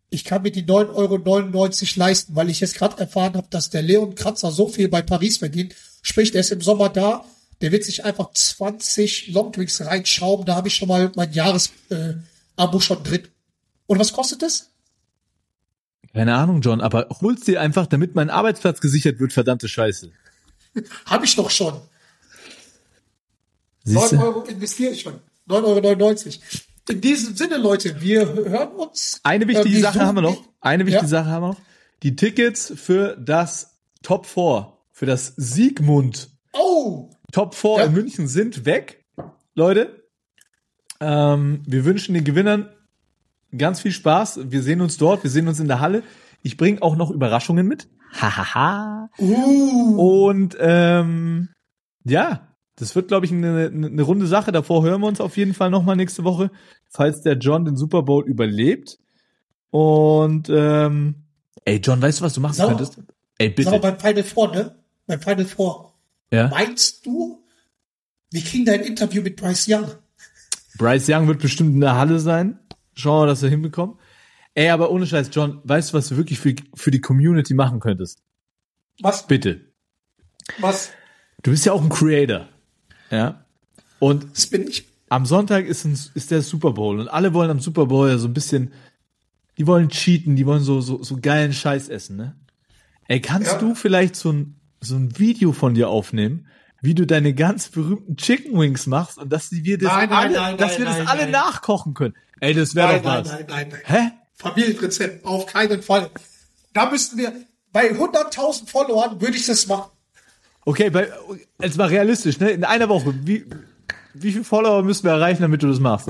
B: Ich kann mir die 9,99 Euro leisten, weil ich jetzt gerade erfahren habe, dass der Leon Kratzer so viel bei Paris verdient. Sprich, der ist im Sommer da, der wird sich einfach 20 Longdrinks reinschrauben. Da habe ich schon mal mein Jahresabo äh, schon drin. Und was kostet das?
C: Keine Ahnung, John, aber hol's dir einfach, damit mein Arbeitsplatz gesichert wird, verdammte Scheiße. (laughs)
B: Habe ich doch schon.
C: Siehst
B: 9
C: du?
B: Euro investiere ich schon. 9,99 Euro. In diesem Sinne, Leute, wir hören uns.
C: Eine wichtige
B: Äh,
C: Sache haben wir noch. Eine wichtige
B: Ja.
C: Sache haben wir noch. Die Tickets für das Top 4, für das Siegmund
B: Oh,
C: Top 4
B: Ja.
C: in München sind weg. Leute, ähm, wir wünschen den Gewinnern ganz viel Spaß. Wir sehen uns dort, wir sehen uns in der Halle. Ich bringe auch noch Überraschungen mit. Hahaha.
B: uh,
C: Und ähm, ja, das wird, glaube ich, eine, eine runde Sache. Davor hören wir uns auf jeden Fall nochmal nächste Woche, falls der John den Super Bowl überlebt. Und ähm, ey, John, weißt du, was du machen
B: mal.
C: könntest? Ey, bitte.
B: beim Final Four, ne? Beim Final Four.
C: Ja?
B: Meinst du, wir kriegen da ein Interview mit Bryce Young?
C: Bryce Young wird bestimmt in der Halle sein. Schauen wir, dass wir hinbekommen. Ey, aber ohne Scheiß, John, weißt du, was du wirklich für, für die Community machen könntest?
B: Was?
C: Bitte.
B: Was?
C: Du bist ja auch ein Creator. Ja. Und
B: Das bin ich.
C: am Sonntag ist, ein, ist der Super Bowl und alle wollen am Super Bowl ja so ein bisschen, die wollen cheaten, die wollen so, so, so geilen Scheiß essen, ne? Ey, kannst
B: Ja.
C: du vielleicht so ein, so ein Video von dir aufnehmen, wie du deine ganz berühmten Chicken Wings machst und dass die wir das
B: Nein, nein,
C: alle,
B: nein,
C: dass
B: nein,
C: wir das
B: nein,
C: alle
B: nein.
C: nachkochen können? Ey, das wäre
B: Nein,
C: doch
B: nein,
C: was.
B: nein, nein, nein.
C: Hä?
B: Familienrezept, auf keinen Fall. Da müssten wir, bei 100.000 Followern würde ich das machen.
C: Okay, bei, jetzt mal realistisch, ne? In einer Woche, wie, wie viele Follower müssen wir erreichen, damit du das machst?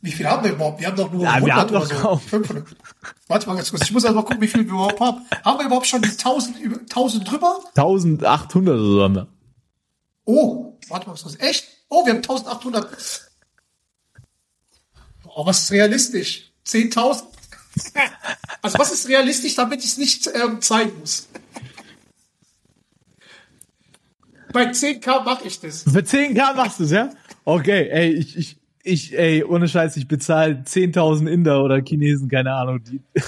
B: Wie viel haben wir überhaupt? Wir haben doch nur
C: Ja, wir
B: 100
C: haben
B: oder
C: doch
B: so.
C: kaum.
B: 500. Warte mal ganz kurz. Ich muss erst mal gucken, wie viel wir überhaupt haben. Haben wir überhaupt schon die 1000, über, 1000 drüber?
C: 1800 oder so haben wir.
B: Oh, warte mal, was ist das? Echt? Oh, wir haben 1800. Oh, was ist realistisch? 10.000? Also was ist realistisch, damit ich es nicht ähm, zeigen muss? Bei 10k mache ich das.
C: Für 10k machst du's, ja? Okay, ey, ich, ich, ich, ey, ohne Scheiß, ich bezahle 10.000 Inder oder Chinesen, keine Ahnung, die. (laughs)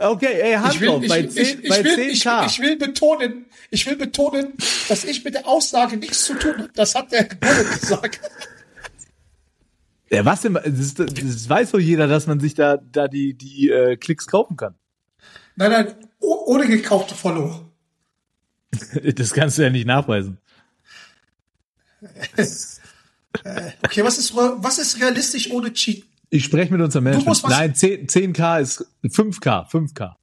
C: Okay, ey, Hand
B: Ich will,
C: bei,
B: ich,
C: 10,
B: ich,
C: bei
B: will, ich,
C: 10k.
B: ich will betonen, ich will betonen, dass ich mit der Aussage nichts zu tun habe. Das hat der Bullet gesagt.
C: ja, was denn, das, das, das weiß doch jeder, dass man sich da, da die, die äh, Klicks kaufen kann.
B: Nein, nein, oh- ohne gekaufte Follower.
C: Das kannst du ja nicht nachweisen.
B: Okay, was ist, was ist realistisch ohne Cheat?
C: Ich spreche mit unserem Management. Nein, 10, 10k ist 5k, 5k.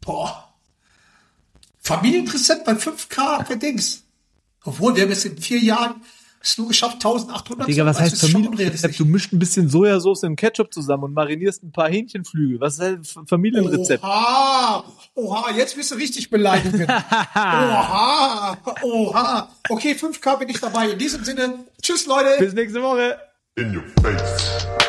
B: Boah. Familienrezept bei 5K für Dings. Obwohl, wir haben jetzt in vier Jahren es nur geschafft, 1800
C: Digga, was heißt Familienrezept? Du mischt ein bisschen Sojasauce im Ketchup zusammen und marinierst ein paar Hähnchenflügel. Was ist ein Familienrezept?
B: Oha, oha, jetzt bist du richtig beleidigen. (laughs) oha, oha. Okay, 5K bin ich dabei. In diesem Sinne, tschüss Leute.
C: Bis nächste Woche.
A: In your face.